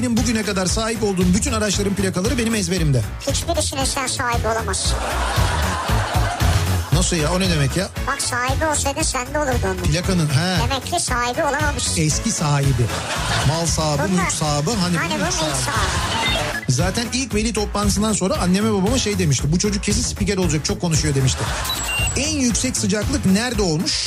benim bugüne kadar sahip olduğum bütün araçların plakaları benim ezberimde. Hiçbirisine sen sahibi olamazsın. Nasıl ya o ne demek ya? Bak sahibi olsaydı sende olurdu onun. Plakanın he Demek ki sahibi olamamışsın. eski sahibi. Mal sahibi, Bunlar- mülk sahibi hani, Hani bu bunun ilk sahibi. sahibi. Zaten ilk veli toplantısından sonra anneme babama şey demişti. Bu çocuk kesin spiker olacak çok konuşuyor demişti. En yüksek sıcaklık nerede olmuş?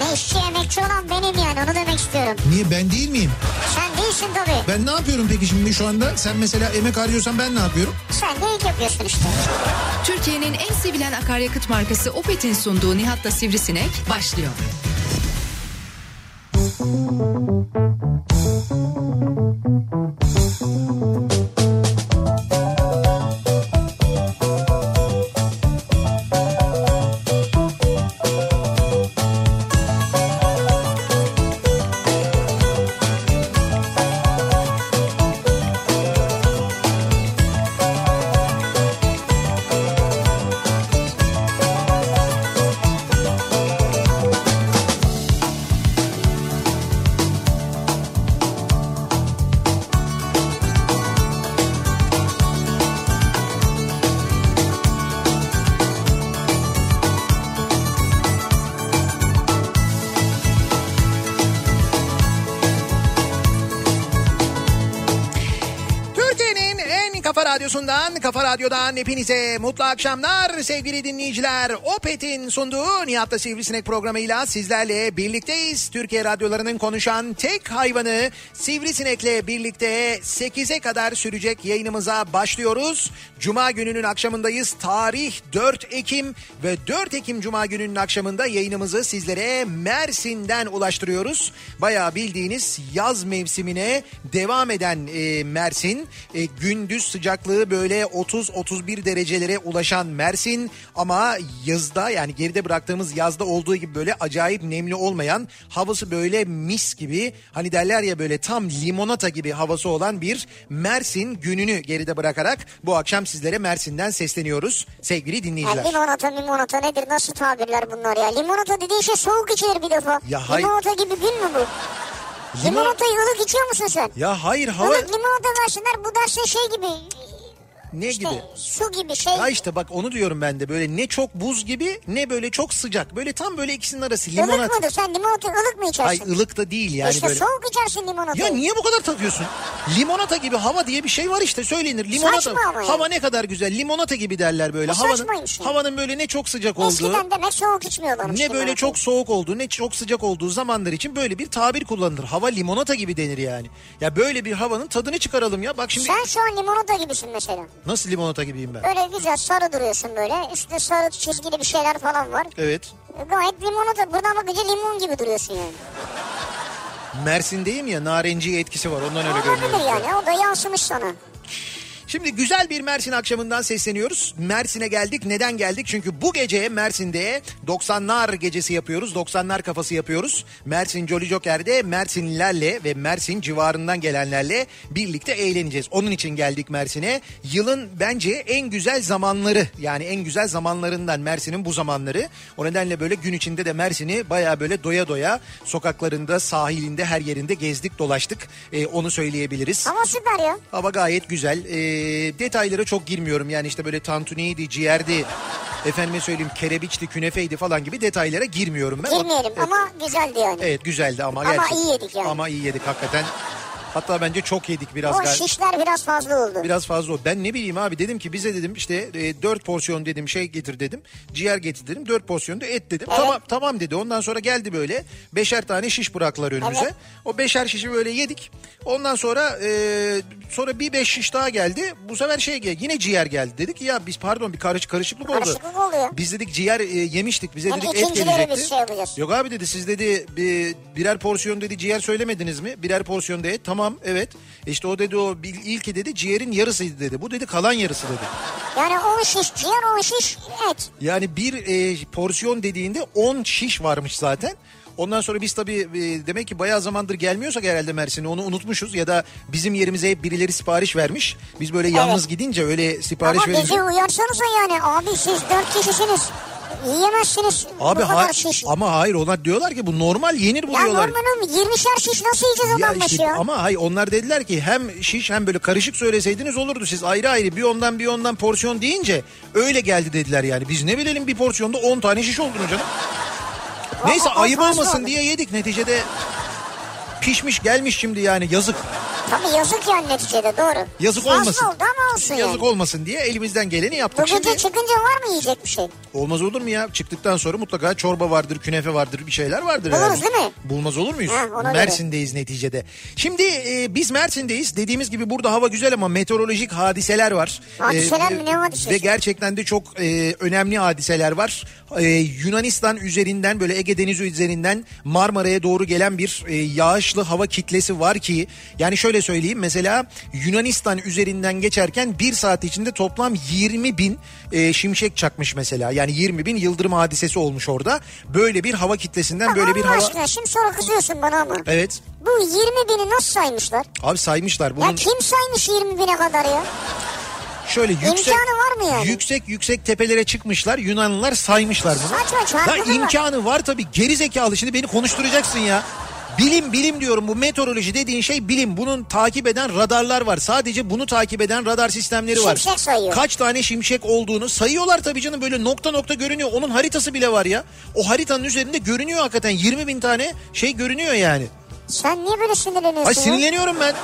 Ne işçi emekçi olan benim yani onu demek istiyorum. Niye ben değil miyim? Sen değilsin tabii. Ben ne yapıyorum peki şimdi şu anda? Sen mesela emek harcıyorsan ben ne yapıyorum? Sen de ilk yapıyorsun işte. Türkiye'nin en sevilen akaryakıt markası Opet'in sunduğu Nihat'la Sivrisinek başlıyor. Türkiye'nin radyosundan, kafa radyodan hepinize mutlu akşamlar sevgili dinleyiciler. Opet'in sunduğu Nihat'ta Sivrisinek programıyla sizlerle birlikteyiz. Türkiye radyolarının konuşan tek hayvanı Sivrisinek'le birlikte 8'e kadar sürecek yayınımıza başlıyoruz. Cuma gününün akşamındayız. Tarih 4 Ekim ve 4 Ekim Cuma gününün akşamında yayınımızı sizlere Mersin'den ulaştırıyoruz. Bayağı bildiğiniz yaz mevsimine devam eden e, Mersin. E, gündüz sıcaklığı böyle 30-31 derecelere ulaşan Mersin ama yazda yani geride bıraktığımız yazda olduğu gibi böyle acayip nemli olmayan havası böyle mis gibi hani derler ya böyle tam limonata gibi havası olan bir Mersin gününü geride bırakarak bu akşam sizlere Mersin'den sesleniyoruz sevgili Ya dinleyiciler. limonata limonata nedir nasıl tabirler bunlar ya? Limonata dediğin şey soğuk içilir bir defa. Ya hayır. Limonata gibi gün mü bu? Limon- Limonatayı ılık içiyor musun sen? Ya hayır hava Ilık limonata versinler bu dersin şey gibi. Ne işte gibi? su gibi şey. Ya işte bak onu diyorum ben de böyle ne çok buz gibi ne böyle çok sıcak. Böyle tam böyle ikisinin arası Ilık limonata. mıdır? Sen limonata ılık mı Ay içersin? ılık da değil yani işte böyle. soğuk içersin limonatayı. Ya niye bu kadar takıyorsun? Limonata gibi hava diye bir şey var işte söylenir. Limonata. Saçma ama. Hava ne kadar güzel. Limonata gibi derler böyle. Bu Havanın ya. havanın böyle ne çok sıcak olduğu. Eskiden demek soğuk içmiyorlarmış. Ne böyle limonatayı. çok soğuk olduğu ne çok sıcak olduğu zamanlar için böyle bir tabir kullanılır. Hava limonata gibi denir yani. Ya böyle bir havanın tadını çıkaralım ya. Bak şimdi Sen şu an limonata gibisin mesela. Nasıl limonata gibiyim ben? Böyle güzel sarı duruyorsun böyle. Üstünde sarı çizgili bir şeyler falan var. Evet. E, Gayet limonata. Buradan bakınca limon gibi duruyorsun yani. Mersin'deyim ya narenciye etkisi var ondan öyle görünüyor. Olabilir yani. O da yansımış sana. Şimdi güzel bir Mersin akşamından sesleniyoruz. Mersin'e geldik. Neden geldik? Çünkü bu gece Mersin'de 90'lar gecesi yapıyoruz. 90'lar kafası yapıyoruz. Mersin Jolly Joker'de Mersinlilerle ve Mersin civarından gelenlerle birlikte eğleneceğiz. Onun için geldik Mersin'e. Yılın bence en güzel zamanları yani en güzel zamanlarından Mersin'in bu zamanları. O nedenle böyle gün içinde de Mersin'i baya böyle doya doya sokaklarında, sahilinde, her yerinde gezdik, dolaştık. Ee, onu söyleyebiliriz. Ama süper ya. Hava gayet güzel. Ee, detaylara çok girmiyorum. Yani işte böyle tantuniydi, ciğerdi, efendime söyleyeyim kerebiçti, künefeydi falan gibi detaylara girmiyorum ben. Girmeyelim Evet, ama güzeldi yani. Evet güzeldi ama, Ama gerçekten. iyi yedik yani. Ama iyi yedik hakikaten. Hatta bence çok yedik biraz. o şişler biraz fazla oldu. Biraz fazla oldu. Ben ne bileyim abi dedim ki bize dedim işte e, 4 porsiyon dedim şey getir dedim. Ciğer getir dedim. 4 porsiyon da et dedim. Evet. Tamam tamam dedi. Ondan sonra geldi böyle beşer tane şiş bıraktılar önümüze. Evet. O beşer şişi böyle yedik. Ondan sonra e, sonra bir beş şiş daha geldi. Bu sefer şey geldi. Yine ciğer geldi. Dedik ki ya biz pardon bir karış karışıklık oldu. Karışıklık oluyor. Biz dedik ciğer e, yemiştik. Bize Yani dedik et gelecekti. şey. Yok abi dedi siz dedi bir, birer porsiyon dedi ciğer söylemediniz mi? Birer porsiyon da et. Tamam tamam evet. İşte o dedi o ilki dedi ciğerin yarısıydı dedi. Bu dedi kalan yarısı dedi. Yani 10 şiş ciğer 10 şiş et. Yani bir e, porsiyon dediğinde 10 şiş varmış zaten. Ondan sonra biz tabii e, demek ki bayağı zamandır gelmiyorsak herhalde Mersin'e onu unutmuşuz ya da bizim yerimize hep birileri sipariş vermiş. Biz böyle yalnız gidince öyle sipariş Ama verince... bizi uyarsanıza yani abi siz 4 kişisiniz. Yiyemezsiniz Abi bu kadar ha- şiş. ama hayır onlar diyorlar ki bu normal yenir bu Ya diyorlar. normalim 20'şer şiş nasıl yiyeceğiz Ya başı işte ya? ama hayır onlar dediler ki hem şiş hem böyle karışık söyleseydiniz olurdu. Siz ayrı ayrı bir ondan bir ondan porsiyon deyince öyle geldi dediler yani. Biz ne bilelim bir porsiyonda 10 tane şiş olduğunu canım. Neyse ayıp olmasın diye yedik neticede pişmiş gelmiş şimdi yani yazık. Tabii yazık yani neticede doğru. Yazık Fazla olmasın. oldu ama olsun Yazık yani. olmasın diye elimizden geleni Bu yaptık. gece Şimdi çıkınca var mı yiyecek bir şey? olmaz olur mu ya? Çıktıktan sonra mutlaka çorba vardır, künefe vardır, bir şeyler vardır. Buluruz herhalde. değil mi? Bulmaz olur muyuz? Ha, ona göre. Mersin'deyiz neticede. Şimdi e, biz Mersin'deyiz. Dediğimiz gibi burada hava güzel ama meteorolojik hadiseler var. Hadiseler E, mi? Ne hadisesi? Ve gerçekten de çok e, önemli hadiseler var. E, Yunanistan üzerinden böyle Ege Denizi üzerinden Marmara'ya doğru gelen bir e, yağışlı hava kitlesi var ki yani şöyle söyleyeyim mesela Yunanistan üzerinden geçerken bir saat içinde toplam 20 bin e, şimşek çakmış mesela. Yani 20 bin yıldırım hadisesi olmuş orada. Böyle bir hava kitlesinden böyle bir hava... aşkına şimdi sonra kızıyorsun bana ama. Evet. Bu 20 bini nasıl saymışlar? Abi saymışlar bunun Ya kim saymış 20 bine kadar ya? şöyle yüksek İmkanı var mı yani? yüksek yüksek tepelere çıkmışlar. Yunanlılar saymışlar bunu. Saçma, çarpıtı Ya var. imkanı var tabii. Geri zekalı şimdi beni konuşturacaksın ya. Bilim bilim diyorum bu meteoroloji dediğin şey bilim. Bunun takip eden radarlar var. Sadece bunu takip eden radar sistemleri var. Şimşek sayıyor. Kaç tane şimşek olduğunu sayıyorlar tabii canım böyle nokta nokta görünüyor. Onun haritası bile var ya. O haritanın üzerinde görünüyor hakikaten 20 bin tane şey görünüyor yani. Sen niye böyle sinirleniyorsun Ay sinirleniyorum ben.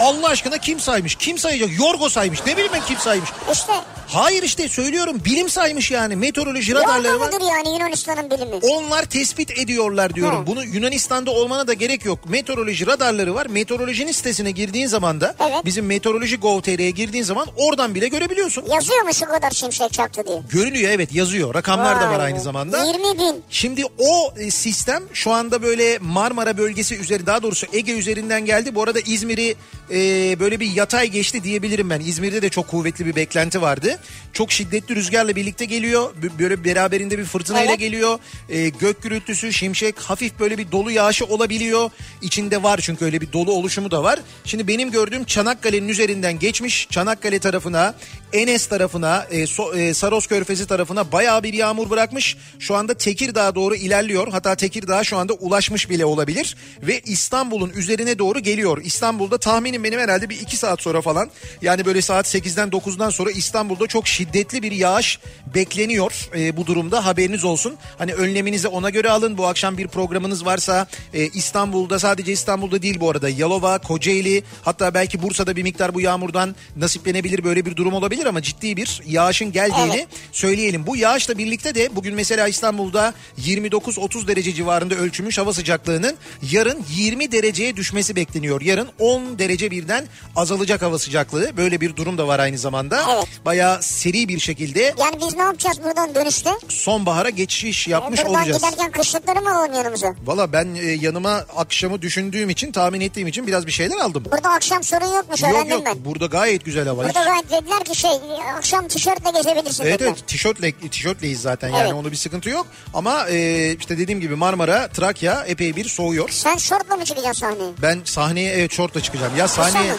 Allah aşkına kim saymış? Kim sayacak? Yorgo saymış. Ne bileyim ben kim saymış. İşte Hayır işte söylüyorum bilim saymış yani meteoroloji radarları Yorga var. mıdır yani Yunanistan'ın bilimi? Onlar tespit ediyorlar diyorum. Hı. Bunu Yunanistan'da olmana da gerek yok. Meteoroloji radarları var. Meteorolojinin sitesine girdiğin zaman da Evet. bizim meteoroloji gov.tr'ye girdiğin zaman oradan bile görebiliyorsun. Yazıyor mu şu kadar şimşek çaktı diye? Görünüyor evet yazıyor. Rakamlar da var Vay aynı zamanda. 20 bin. Şimdi o e, sistem şu anda böyle Marmara bölgesi daha doğrusu Ege üzerinden geldi. Bu arada İzmir'i e, böyle bir yatay geçti diyebilirim ben. İzmir'de de çok kuvvetli bir beklenti vardı. Çok şiddetli rüzgarla birlikte geliyor. Böyle beraberinde bir fırtınayla Evet. geliyor. E, gök gürültüsü, şimşek, hafif böyle bir dolu yağışı olabiliyor. İçinde var çünkü öyle bir dolu oluşumu da var. Şimdi benim gördüğüm Çanakkale'nin üzerinden geçmiş. Çanakkale tarafına, Enes tarafına, e, So- e, Saros Körfezi tarafına bayağı bir yağmur bırakmış. Şu anda Tekirdağ'a doğru ilerliyor. Hatta Tekirdağ şu anda ulaşmış bile olabilir. Ve İstanbul'un üzerine doğru geliyor. İstanbul'da tahminim benim herhalde bir iki saat sonra falan. Yani böyle saat 8'den 9'dan sonra İstanbul'da çok şiddetli bir yağış bekleniyor. E, bu durumda haberiniz olsun. Hani önleminizi ona göre alın. Bu akşam bir programınız varsa e, İstanbul'da sadece İstanbul'da değil bu arada. Yalova, Kocaeli hatta belki Bursa'da bir miktar bu yağmurdan nasiplenebilir böyle bir durum olabilir ama ciddi bir yağışın geldiğini Evet. söyleyelim. Bu yağışla birlikte de bugün mesela İstanbul'da 29-30 derece civarında ölçülmüş hava sıcaklığının yarın 20 dereceye düşmesi bekleniyor. Yarın 10 derece birden azalacak hava sıcaklığı. Böyle bir durum da var aynı zamanda. Evet. Bayağı seri bir şekilde Yani biz ne yapacağız buradan dönüşte? sonbahara geçiş yapmış buradan olacağız. giderken kışlıkları mı alalım yanımıza? Valla ben e, yanıma akşamı düşündüğüm için tahmin ettiğim için biraz bir şeyler aldım. Burada akşam sorun yokmuş Yok öğrendim yok ben. burada gayet güzel hava. Burada gayet dediler ki şey akşam tişörtle gezebilirsin Evet evet tişörtle tişörtleyiz zaten yani Evet. onda bir sıkıntı yok. Ama e, işte dediğim gibi Marmara, Trakya epey bir soğuyor. Sen şortla mı çıkacaksın sahneye? Ben sahneye evet şortla çıkacağım. Ya sahneye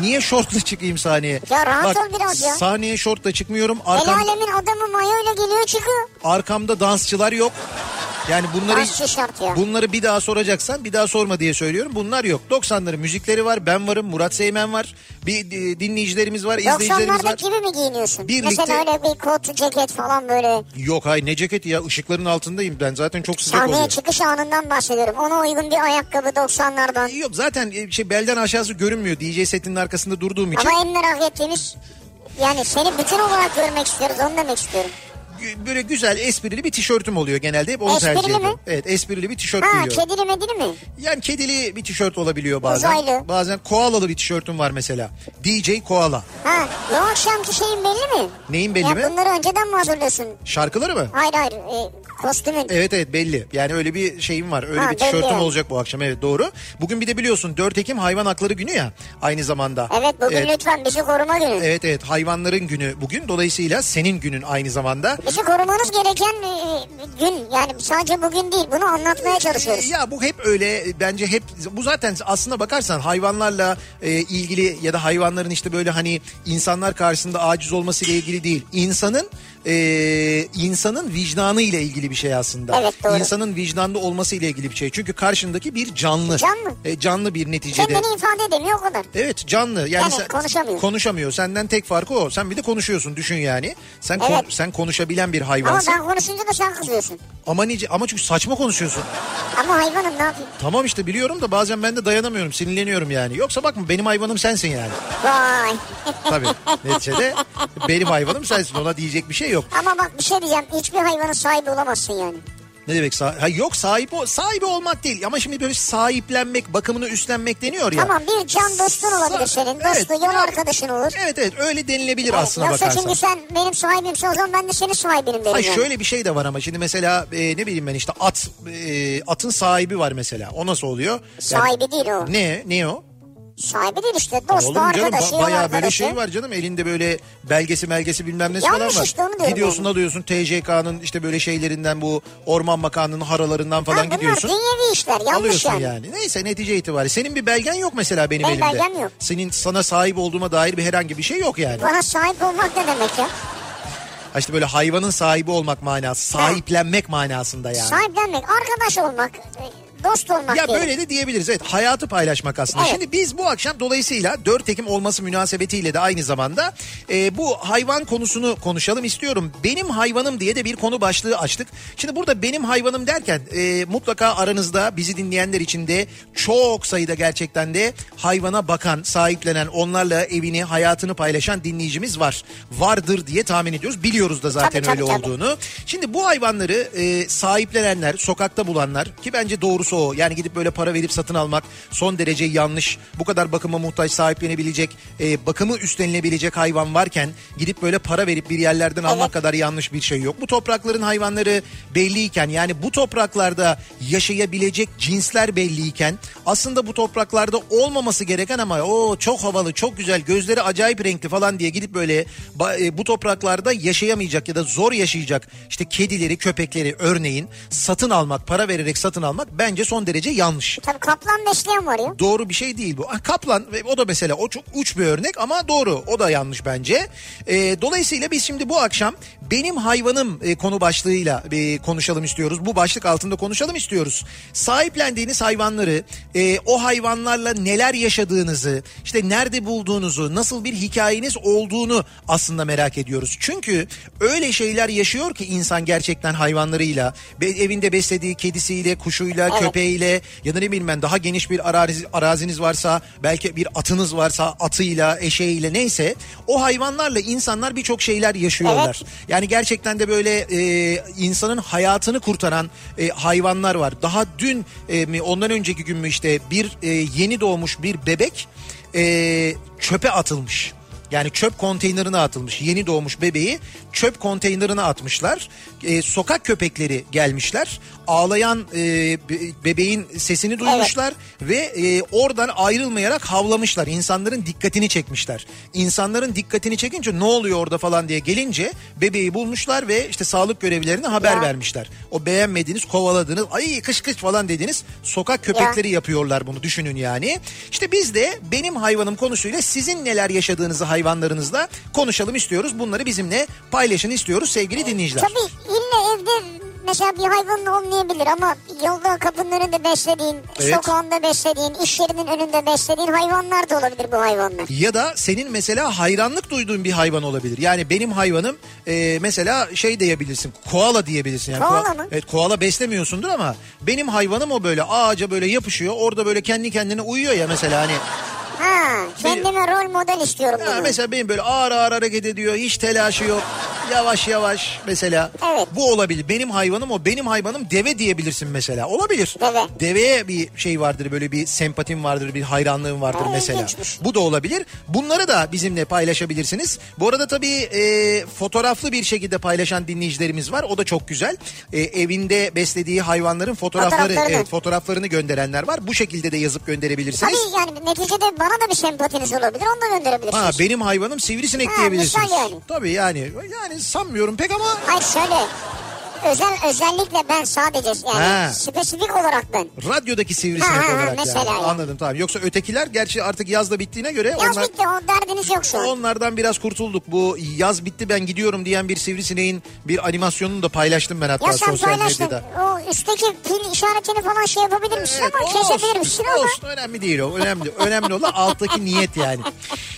niye şortla çıkayım sahneye? Ya rahat ol biraz ya. Sahneye şortla çıkmıyorum. El Arkam, alemin adamı mayoyla geliyor çıkıyor. arkamda dansçılar yok. Yani bunları ya. bunları bir daha soracaksan bir daha sorma diye söylüyorum. Bunlar yok. 90'ların müzikleri var. Ben varım. Murat Seymen var. Bir e, dinleyicilerimiz var, izleyicilerimiz var. 90'lardaki gibi mi giyiniyorsun? Birlikte- Mesela öyle bir kot, ceket falan böyle. Yok hayır ne ceketi ya ışıkların altındayım. Ben zaten çok sıcak Sahneye oluyor. çıkış anından bahsediyorum. Ona uygun bir ayakkabı 90'lardan. Yok zaten e, şey belden aşağısı görünmüyor. DJ setinin arkasında durduğum için. Ama en merak ettiğimiz yani seni bütün olarak görmek istiyoruz onu demek istiyorum. Böyle güzel esprili bir tişörtüm oluyor genelde. Hep onu Esprili tercih mi? ediyorum. Evet esprili bir tişört Ha giyiyorum. kedili medili mi? Yani kedili bir tişört olabiliyor bazen. Uzaylı. Bazen koalalı bir tişörtüm var mesela. DJ Koala. Ha bu akşamki şeyin belli mi? Neyin belli ya mi? bunları önceden mi hazırlıyorsun? Şarkıları mı? Hayır hayır. E, Kostümün. Evet evet belli. Yani öyle bir şeyim var. Öyle Ha, bir tişörtüm belli. olacak bu akşam. Evet doğru. Bugün bir de biliyorsun 4 Ekim Hayvan Hakları Günü ya aynı zamanda. Evet bugün lütfen bizi koruma günü. Evet evet hayvanların günü bugün. Dolayısıyla senin günün aynı zamanda. Bizi korumanız gereken e, gün yani sadece bugün değil bunu anlatmaya çalışıyoruz. Ya bu hep öyle bence hep bu zaten aslına bakarsan hayvanlarla e, ilgili ya da hayvanların işte böyle hani insanlar karşısında aciz olmasıyla ilgili değil. İnsanın e, insanın vicdanı ile ilgili bir şey aslında. Evet, doğru. İnsanın vicdanlı olması ile ilgili bir şey. Çünkü karşındaki bir canlı. Canlı. E, canlı bir neticede. Kendini ifade edemiyor o kadar. Evet canlı yani, Yani sen- konuşamıyor. Konuşamıyor. Senden tek farkı o. Sen bir de konuşuyorsun düşün yani. Sen kon- Evet. sen konuşabilen bir Ama hayvansın. ben konuşunca da sen kızıyorsun. Ama nice ama çünkü saçma konuşuyorsun. Ama hayvanım ne yapayım? Tamam işte biliyorum da bazen ben de dayanamıyorum. Sinirleniyorum yani. Yoksa bakma benim hayvanım sensin yani. Vay. Tabii. Neticede benim hayvanım sensin. Ona diyecek bir şey yok. Ama bak bir şey diyeceğim. Hiçbir hayvanın sahibi olamazsın yani. Ne demek sahibi? Ha, yok sahibi, o- sahibi olmak değil. Ama şimdi böyle sahiplenmek, bakımını üstlenmek deniyor ya. Tamam bir can dostun olabilir senin. Evet, Dostu, yol arkadaşın olur. Evet evet öyle denilebilir Evet, aslına Yoksa bakarsan. çünkü sen benim sahibimsin o zaman ben de senin sahibinim derim. Hayır yani. şöyle bir şey de var ama şimdi mesela e, ne bileyim ben işte at e, atın sahibi var mesela. O nasıl oluyor? Yani- Sahibi değil o. ne? Ne o? Sahibi değil işte. Dostu, Oğlum canım arkadaşı, ba- bayağı arkadaşı. böyle şey var canım elinde böyle belgesi belgesi bilmem nesi Yanlış falan var. işte, onu diyorum Gidiyorsun yani. alıyorsun TCK'nın işte böyle şeylerinden bu Orman Bakanlığı'nın haralarından falan bunlar gidiyorsun. dünyevi işler yanlış Alıyorsun yani. yani. Neyse netice itibariyle. Senin bir belgen yok mesela benim Benim elimde. belgem yok. Senin sana sahip olduğuma dair bir herhangi bir şey yok yani. Bana sahip olmak ne demek ya? Ha işte böyle hayvanın sahibi olmak manası. Sahiplenmek manasında yani. Sahiplenmek, arkadaş olmak, e, dost olmak Ya diyelim. böyle de diyebiliriz. Evet hayatı paylaşmak aslında. Evet. Şimdi biz bu akşam dolayısıyla 4 Ekim olması münasebetiyle de aynı zamanda e, bu hayvan konusunu konuşalım istiyorum. Benim hayvanım diye de bir konu başlığı açtık. Şimdi burada benim hayvanım derken e, mutlaka aranızda bizi dinleyenler için de çok sayıda gerçekten de hayvana bakan, sahiplenen, onlarla evini, hayatını paylaşan dinleyicimiz var. Vardır diye tahmin ediyoruz. Biliyoruz da zaten Tabii, tabii, öyle tabii. olduğunu. Şimdi bu hayvanları e, sahiplenenler, sokakta bulanlar ki bence doğrusu o. Yani gidip böyle para verip satın almak son derece yanlış. Bu kadar bakıma muhtaç sahiplenebilecek, e, bakımı üstlenilebilecek hayvan varken gidip böyle para verip bir yerlerden almak Evet. kadar yanlış bir şey yok. Bu toprakların hayvanları belliyken yani bu topraklarda yaşayabilecek cinsler belliyken aslında bu topraklarda olmaması gereken ama o çok havalı, çok güzel, gözleri acayip renkli falan diye gidip böyle e, bu topraklarda yaşayamayacak ya da zor yaşayacak işte kedileri, köpekleri örneğin satın almak, para vererek satın almak bence son derece yanlış. Tabii kaplan besleyen var ya. Doğru bir şey değil bu. Ah, Kaplan ve o da mesela o çok uç bir örnek ama doğru. O da yanlış bence. Ee, dolayısıyla biz şimdi bu akşam benim hayvanım e, konu başlığıyla e, konuşalım istiyoruz. Bu başlık altında konuşalım istiyoruz. Sahiplendiğiniz hayvanları, e, o hayvanlarla neler yaşadığınızı, işte nerede bulduğunuzu, nasıl bir hikayeniz olduğunu aslında merak ediyoruz. Çünkü öyle şeyler yaşıyor ki insan gerçekten hayvanlarıyla, evinde beslediği kedisiyle, kuşuyla, Evet. köpeğiyle ya da ne bileyim ben daha geniş bir arazi, araziniz varsa, belki bir atınız varsa atıyla, eşeğiyle neyse o hayvanlarla insanlar birçok şeyler yaşıyorlar. Yani gerçekten de böyle e, insanın hayatını kurtaran e, hayvanlar var. Daha dün e, mi ondan önceki gün mü işte bir e, yeni doğmuş bir bebek e, çöpe atılmış. Yani çöp konteynerine atılmış. Yeni doğmuş bebeği çöp konteynerine atmışlar. E, sokak köpekleri gelmişler. Ağlayan e, be- bebeğin sesini duymuşlar ve e, oradan ayrılmayarak havlamışlar. İnsanların dikkatini çekmişler. İnsanların dikkatini çekince ne oluyor orada falan diye gelince bebeği bulmuşlar ve işte sağlık görevlilerine haber Ya. vermişler. O beğenmediğiniz, kovaladığınız, ay kış kış falan dediğiniz sokak köpekleri yapıyorlar bunu düşünün yani. İşte biz de benim hayvanım konusuyla sizin neler yaşadığınızı hayvanlarınızla konuşalım istiyoruz. Bunları bizimle paylaşın istiyoruz sevgili dinleyiciler. Tabii illa evde mesela bir hayvanın olmayabilir ama yolda kapının önünde beslediğin, Evet. sokağında beslediğin, iş yerinin önünde beslediğin hayvanlar da olabilir bu hayvanlar. Ya da senin mesela hayranlık duyduğun bir hayvan olabilir. Yani benim hayvanım e, mesela şey diyebilirsin. Koala diyebilirsin. Yani Koala koa- mı? Evet koala beslemiyorsundur ama benim hayvanım o böyle ağaca böyle yapışıyor. Orada böyle kendi kendine uyuyor ya mesela hani. Ha, kendime rol model istiyorum bunu. mesela benim böyle ağır ağır hareket ediyor. Hiç telaşı yok. yavaş yavaş mesela. Evet. Bu olabilir. Benim hayvanım o. Benim hayvanım deve diyebilirsin mesela. Olabilir. Deve. Deveye bir şey vardır böyle bir sempatim vardır bir hayranlığım vardır Ha, mesela. ilginçmiş. Bu da olabilir. Bunları da bizimle paylaşabilirsiniz. Bu arada tabii e, fotoğraflı bir şekilde paylaşan dinleyicilerimiz var. O da çok güzel. E, evinde beslediği hayvanların fotoğrafları, Fotoğraflarını. evet, fotoğraflarını gönderenler var. Bu şekilde de yazıp gönderebilirsiniz. Tabii yani neticede bana da bir sempatiniz olabilir. Onu da gönderebilirsiniz. Ha benim hayvanım sivrisinek Ha, diyebilirsiniz. yani. Tabii yani yani sanmıyorum pek ama Hayır şöyle. Özel özellikle ben sadece yani Ha. spesifik olarak ben. radyodaki sivrisinek Ha, ha, olarak mesela yani. yani. Anladım tamam. Yoksa ötekiler gerçi artık yaz da bittiğine göre Yaz onlar bitti o derdiniz yok şu an. onlardan biraz kurtulduk. Bu yaz bitti ben gidiyorum diyen bir sivrisineğin bir animasyonunu da paylaştım ben hatta Ya sosyal paylaştın. medyada. O üstteki pil işaretini falan şey yapabilir misin Evet, ama kesebilir misin ama. olsun. önemli değil o önemli önemli olan alttaki niyet yani.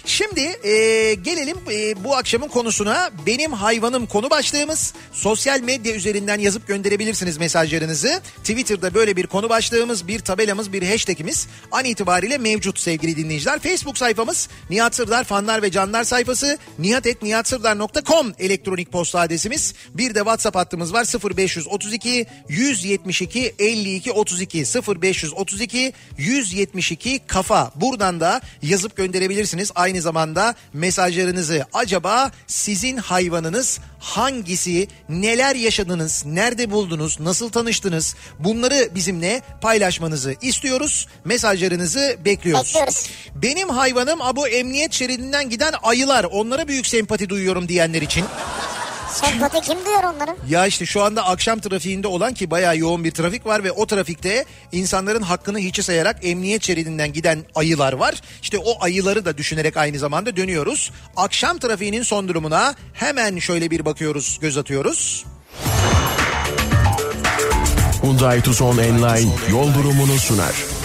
Şimdi e, gelelim e, bu akşamın konusuna benim hayvanım konu başlığımız sosyal medya üzerinden yazıp gönderebilirsiniz mesajlarınızı. Twitter'da böyle bir konu başlığımız bir tabelamız bir hashtagimiz an itibariyle mevcut sevgili dinleyiciler. Facebook sayfamız Nihat Sırdar fanlar ve canlar sayfası nihatetnihatsırdar.com elektronik posta adresimiz. Bir de WhatsApp hattımız var 0532 172 52 32 0532 172 kafa. Buradan da yazıp gönderebilirsiniz. Aynı zamanda mesajlarınızı acaba sizin hayvanınız hangisi, neler yaşadınız, nerede buldunuz, nasıl tanıştınız bunları bizimle paylaşmanızı istiyoruz. Mesajlarınızı bekliyoruz. Bekliyoruz. Benim hayvanım abu emniyet şeridinden giden ayılar. Onlara büyük sempati duyuyorum diyenler için. Sempati kim duyuyor onları? Ya işte şu anda akşam trafiğinde olan ki bayağı yoğun bir trafik var ve o trafikte insanların hakkını hiçe sayarak emniyet şeridinden giden ayılar var. İşte o ayıları da düşünerek aynı zamanda dönüyoruz. Akşam trafiğinin son durumuna hemen şöyle bir bakıyoruz, göz atıyoruz. Hyundai Tucson Enline yol durumunu sunar.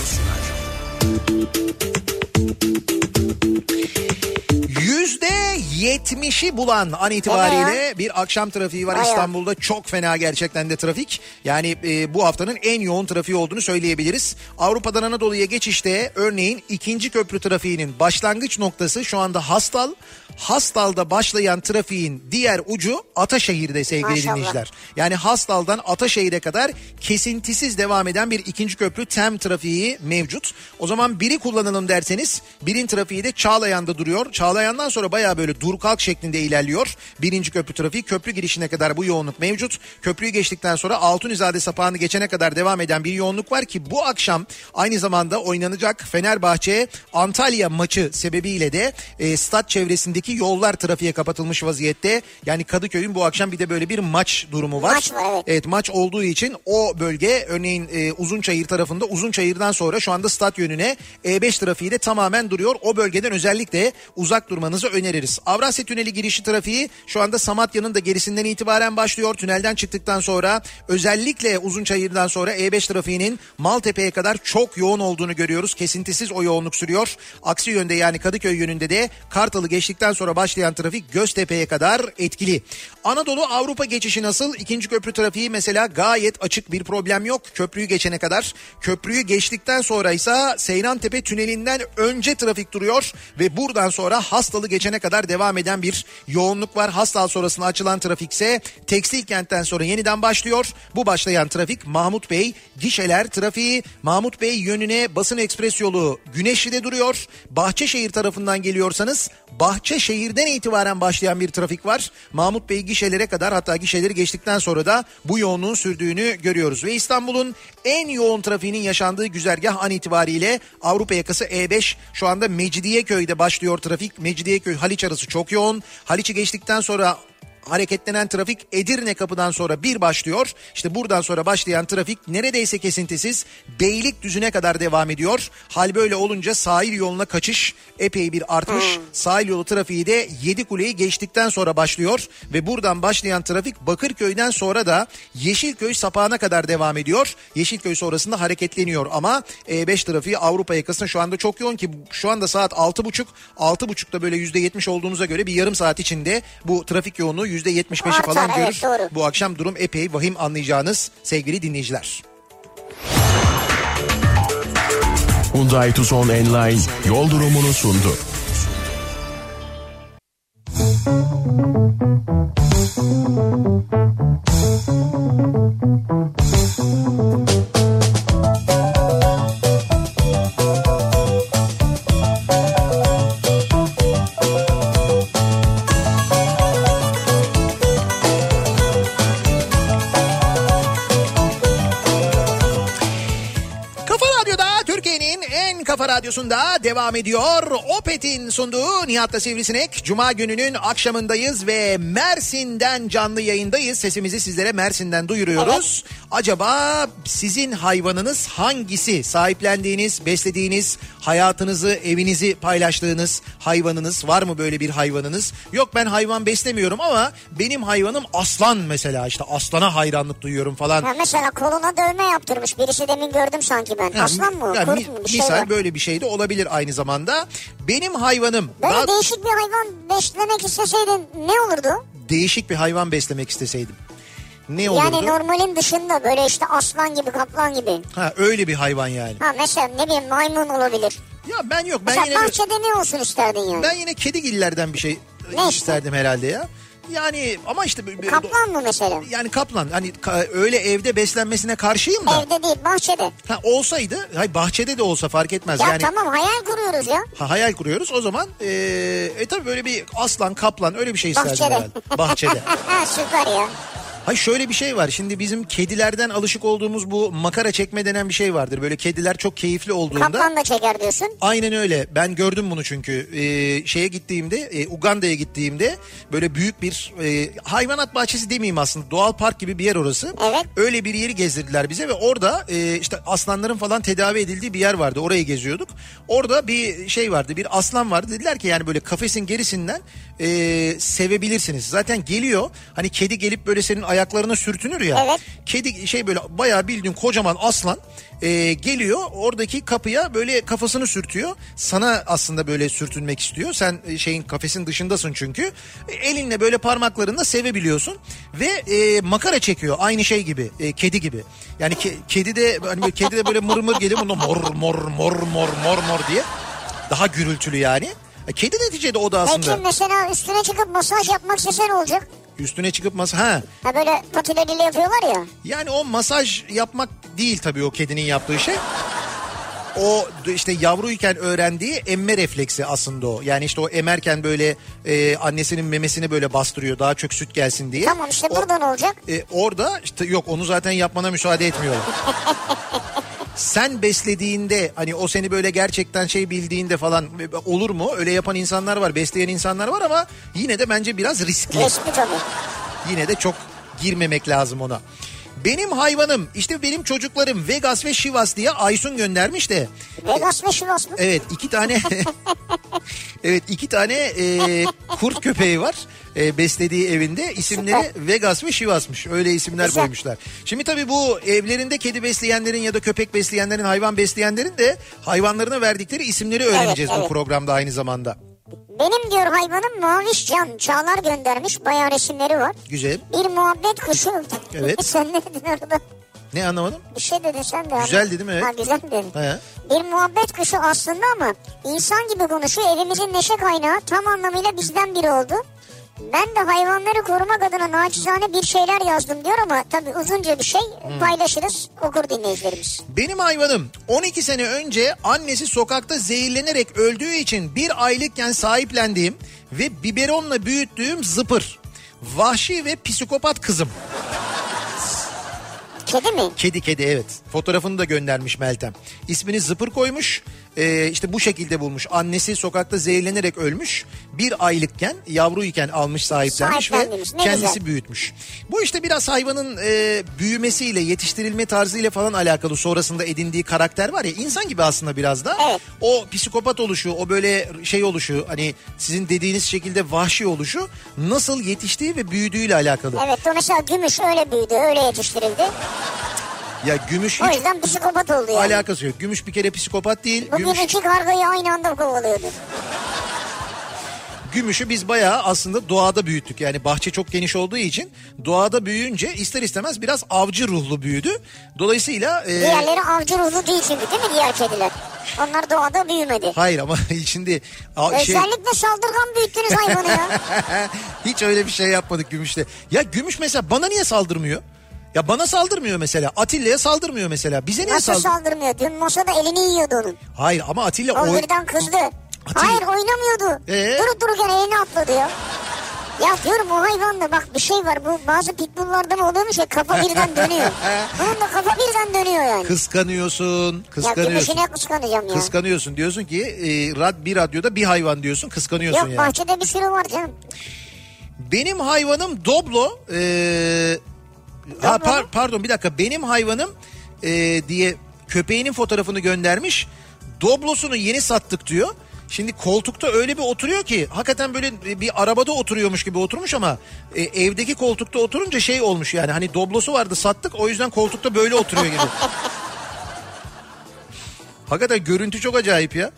Yüzde yetmişi bulan an itibariyle bir akşam trafiği var Bayağı. İstanbul'da. Çok fena gerçekten de trafik. Yani e, bu haftanın en yoğun trafiği olduğunu söyleyebiliriz. Avrupa'dan Anadolu'ya geçişte örneğin ikinci köprü trafiğinin başlangıç noktası şu anda Hastal. Hastal'da başlayan trafiğin diğer ucu Ataşehir'de sevgili Maşallah. dinleyiciler. Yani Hastal'dan Ataşehir'e kadar kesintisiz devam eden bir ikinci köprü TEM trafiği mevcut. O zaman biri kullanalım derseniz birin trafiği de Çağlayan'da duruyor. Çağlayan'dan sonra baya böyle dur kalk şeklinde ilerliyor. Birinci köprü trafiği köprü girişine kadar bu yoğunluk mevcut. Köprüyü geçtikten sonra Altunizade sapağını geçene kadar devam eden bir yoğunluk var ki bu akşam aynı zamanda oynanacak Fenerbahçe Antalya maçı sebebiyle de e, stat çevresindeki yollar trafiğe kapatılmış vaziyette. Yani Kadıköy'ün bu akşam bir de böyle bir maç durumu var. Maç var, evet. Evet maç olduğu için o bölge örneğin e, Uzunçayır tarafında Uzunçayır'dan sonra şu anda stat yönüne E5 trafiği de tamamen duruyor. O bölgeden özellikle uzak durmanızı öneririz. Avrasya Tüneli girişi trafiği şu anda Samatya'nın da gerisinden itibaren başlıyor. Tünelden çıktıktan sonra özellikle Uzunçayır'dan sonra E5 trafiğinin Maltepe'ye kadar çok yoğun olduğunu görüyoruz. Kesintisiz o yoğunluk sürüyor. Aksi yönde yani Kadıköy yönünde de Kartal'ı geçtikten sonra başlayan trafik Göztepe'ye kadar etkili. Anadolu Avrupa geçişi nasıl? İkinci köprü trafiği mesela gayet açık bir problem yok. Köprüyü geçene kadar. Köprüyü geçtikten sonra ise Seyrantepe tünelinden önce trafik duruyor ve buradan sonra Hastalı geçene kadar devam eden bir yoğunluk var. Hastal sonrasında açılan trafik ise Tekstil kentten sonra yeniden başlıyor. Bu başlayan trafik Mahmut Bey gişeler trafiği Mahmut Bey yönüne basın ekspres yolu Güneşli'de duruyor. Bahçeşehir tarafından geliyorsanız Bahçeşehir'den itibaren başlayan bir trafik var. Mahmut Bey gişelere kadar hatta gişeleri geçtikten sonra da bu yoğunluğun sürdüğünü görüyoruz. Ve İstanbul'un en yoğun trafiğinin yaşandığı güzergah an itibariyle Avrupa yakası E5 şu anda Mecidiyeköy'de başlıyor trafik. Mecidiyeköy Haliç arası çok yoğun. Haliç'i geçtikten sonra hareketlenen trafik Edirne kapıdan sonra bir başlıyor. İşte buradan sonra başlayan trafik neredeyse kesintisiz Beylikdüzü'ne kadar devam ediyor. Hal böyle olunca sahil yoluna kaçış epey bir artmış. Sahil yolu trafiği de Yedikule'yi geçtikten sonra başlıyor ve buradan başlayan trafik Bakırköy'den sonra da Yeşilköy sapağına kadar devam ediyor. Yeşilköy sonrasında hareketleniyor ama E5 trafiği Avrupa yakasında şu anda çok yoğun ki şu anda saat 6.30 6.30'da böyle %70 olduğunuza göre bir yarım saat içinde bu trafik yoğunluğu %75'i Artar, falan görür. Doğru. Bu akşam durum epey vahim anlayacağınız sevgili dinleyiciler. Hyundai Tucson Enline yol durumunu sundu. Thank you. Radyosu'nda devam ediyor. Opet'in sunduğu Nihat'la Sivrisinek. Cuma gününün akşamındayız ve Mersin'den canlı yayındayız. Sesimizi sizlere Mersin'den duyuruyoruz. Acaba sizin hayvanınız hangisi? Sahiplendiğiniz, beslediğiniz, hayatınızı, evinizi paylaştığınız hayvanınız var mı böyle bir hayvanınız? Yok ben hayvan beslemiyorum ama benim hayvanım aslan mesela işte aslana hayranlık duyuyorum falan. Ha, mesela koluna dövme yaptırmış birisi demin gördüm sanki ben. Ha, Aslan mı? Kurt mi- mu? Bir şey misal var. böyle bir şey de olabilir aynı zamanda. Benim hayvanım Böyle daha değişik bir hayvan beslemek isteseydin ne olurdu? değişik bir hayvan beslemek isteseydim. Ne olurdu? Yani normalin dışında böyle işte aslan gibi kaplan gibi. Ha öyle bir hayvan yani. Ha mesela ne bileyim maymun olabilir. Ya ben yok ben Mesela yine bahçede ne olsun isterdin yani? ben yine kedigillerden bir şey Ne işte? isterdim herhalde ya. Yani ama işte Kaplan mı mesela? yani kaplan hani ka- öyle evde beslenmesine karşıyım da. Evde değil bahçede. Ha olsaydı, hay bahçede de olsa fark etmez Ya yani. tamam hayal kuruyoruz ya. Ha, hayal kuruyoruz. O zaman e, e tabii böyle bir aslan, kaplan öyle bir şey isterdim Bahçede. Bahçede. Süper ya. Hayır şöyle bir şey var. Şimdi bizim kedilerden alışık olduğumuz bu makara çekme denen bir şey vardır. Böyle kediler çok keyifli olduğunda. Kaplan da çeker diyorsun. Aynen öyle. Ben gördüm bunu çünkü. Ee, şeye gittiğimde, e, Uganda'ya gittiğimde böyle büyük bir e, hayvanat bahçesi demeyeyim aslında. Doğal park gibi bir yer orası. Evet. Öyle bir yeri gezdirdiler bize ve orada e, işte aslanların falan tedavi edildiği bir yer vardı. Orayı geziyorduk. Orada bir şey vardı. Bir aslan vardı. Dediler ki yani böyle kafesin gerisinden e, sevebilirsiniz. Zaten geliyor. Hani kedi gelip böyle senin ayaklarına sürtünür ya. Evet. Kedi şey böyle bayağı bildiğin kocaman aslan e, geliyor oradaki kapıya böyle kafasını sürtüyor. Sana aslında böyle sürtünmek istiyor. Sen e, şeyin kafesin dışındasın çünkü. E, elinle böyle parmaklarınla sevebiliyorsun. Ve e, makara çekiyor aynı şey gibi e, kedi gibi. Yani ke, kedi de hani böyle kedi de böyle mır mır geliyor. Bunda mor mor mor mor mor mor diye. Daha gürültülü yani. E, Kedi neticede o da aslında. Peki mesela üstüne çıkıp masaj yapmak istesen olacak. Üstüne çıkıp masa ha Ha böyle patileriyle yapıyorlar ya. Yani o masaj yapmak değil tabii o kedinin yaptığı şey. O işte yavruyken öğrendiği emme refleksi aslında o. Yani işte o emerken böyle e, annesinin memesini böyle bastırıyor daha çok süt gelsin diye. Tamam işte O- olacak? e, orada işte yok onu zaten yapmana müsaade etmiyorlar. Sen beslediğinde hani o seni böyle gerçekten şey bildiğinde falan olur mu? Öyle yapan insanlar var, besleyen insanlar var ama yine de bence biraz riskli. Resmi tabii. Yine de çok girmemek lazım ona. Benim hayvanım işte benim çocuklarım Vegas ve Şivas diye Aysun göndermiş de. Vegas ve Şivas mı? Evet iki tane evet iki tane e, kurt köpeği var e, beslediği evinde isimleri Vegas ve Şivas'mış öyle isimler Güzel. koymuşlar. Şimdi tabii bu evlerinde kedi besleyenlerin ya da köpek besleyenlerin hayvan besleyenlerin de hayvanlarına verdikleri isimleri öğreneceğiz bu evet. programda aynı zamanda. Benim diyor hayvanım Maviş Can. Çağlar göndermiş. Bayağı resimleri var. Güzel. Bir muhabbet kuşu. Evet. sen ne dedin orada? Ne anlamadım? Bir şey dedin sen de. Güzel dedim, evet. Ha güzel dedin. He. Bir muhabbet kuşu aslında ama insan gibi konuşuyor. Evimizin neşe kaynağı tam anlamıyla bizden biri oldu. Ben de hayvanları korumak adına naçizane bir şeyler yazdım diyor ama tabii uzunca bir şey Hmm. paylaşırız okur dinleyicilerimiz. Benim hayvanım 12 sene önce annesi sokakta zehirlenerek öldüğü için bir aylıkken sahiplendiğim ve biberonla büyüttüğüm zıpır. Vahşi ve psikopat kızım. Kedi mi? Kedi kedi evet. Fotoğrafını da göndermiş Meltem. İsmini Zıpır koymuş. Ee, işte bu şekilde bulmuş. Annesi sokakta zehirlenerek ölmüş. Bir aylıkken yavruyken almış sahiplenmiş ve kendisi güzel. büyütmüş. Bu işte biraz hayvanın e, büyümesiyle yetiştirilme tarzıyla falan alakalı sonrasında edindiği karakter var ya insan gibi aslında biraz da. Evet. O psikopat oluşu o böyle şey oluşu hani sizin dediğiniz şekilde vahşi oluşu nasıl yetiştiği ve büyüdüğüyle alakalı. Evet mesela gümüş öyle büyüdü öyle yetiştirildi. Ya gümüş O yüzden psikopat oldu yani. alakası yok. Gümüş bir kere psikopat değil. Bugün Gümüş, iki kargayı aynı anda kovalıyordu. Gümüşü biz bayağı aslında doğada büyüttük. Yani bahçe çok geniş olduğu için doğada büyüyünce ister istemez biraz avcı ruhlu büyüdü. Dolayısıyla e, Diğerleri avcı ruhlu değil çünkü değil mi diğer kediler? Onlar doğada büyümedi. hayır ama şimdi a- şey, Özellikle saldırgan büyüttünüz hayvanı ya. hiç öyle bir şey yapmadık gümüşte. Ya gümüş mesela bana niye saldırmıyor? Ya bana saldırmıyor mesela. Atilla'ya saldırmıyor mesela. Bize niye Nasıl saldırıyor? saldırmıyor? Dün masada elini yiyordu onun. Hayır ama Atilla O birden kızdı. Atilla- Hayır oynamıyordu. Ee? Durup dururken elini atladı ya. Ya diyorum o hayvanda bak bir şey var. Bu bazı pitbulllarda mı oluyormuş ya kafa birden dönüyor. Bunun da kafa birden dönüyor yani. Kıskanıyorsun, ya kıskanıyorsun. gümüşüne kıskanacağım ya. Kıskanıyorsun diyorsun ki e, rad, bir radyoda bir hayvan diyorsun kıskanıyorsun Yok yani. bahçede bir sürü var canım. Benim hayvanım Doblo. e, ha, Doblo par- mu? pardon bir dakika benim hayvanım e, diye köpeğinin fotoğrafını göndermiş. Doblosunu yeni sattık diyor. Şimdi koltukta öyle bir oturuyor ki hakikaten böyle bir arabada oturuyormuş gibi oturmuş ama e, evdeki koltukta oturunca şey olmuş yani hani doblosu vardı sattık o yüzden koltukta böyle oturuyor gibi. hakikaten görüntü çok acayip ya.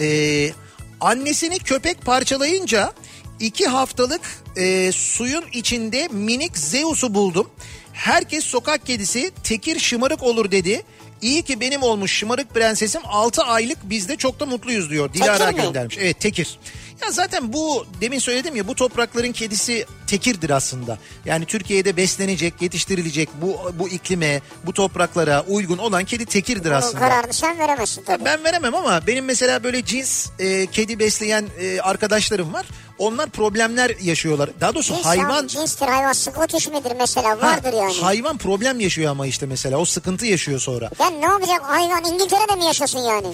Ee, annesini köpek parçalayınca iki haftalık e, suyun içinde minik Zeus'u buldum. Herkes sokak kedisi tekir şımarık olur dedi. İyi ki benim olmuş şımarık prensesim 6 aylık biz de çok da mutluyuz diyor. Dilara göndermiş. Evet tekir. Ya zaten bu demin söyledim ya bu toprakların kedisi tekirdir aslında. Yani Türkiye'de beslenecek, yetiştirilecek bu bu iklime, bu topraklara uygun olan kedi tekirdir aslında. kararını sen veremezsin tabii. Ben veremem ama benim mesela böyle cins e, kedi besleyen e, arkadaşlarım var. Onlar problemler yaşıyorlar. Daha doğrusu Cins hayvan cinstir hayvan Scottish midir mesela Ha, vardır yani. hayvan problem yaşıyor ama işte mesela o sıkıntı yaşıyor sonra. Ya ne yapacak hayvan İngiltere'de mi yaşasın yani?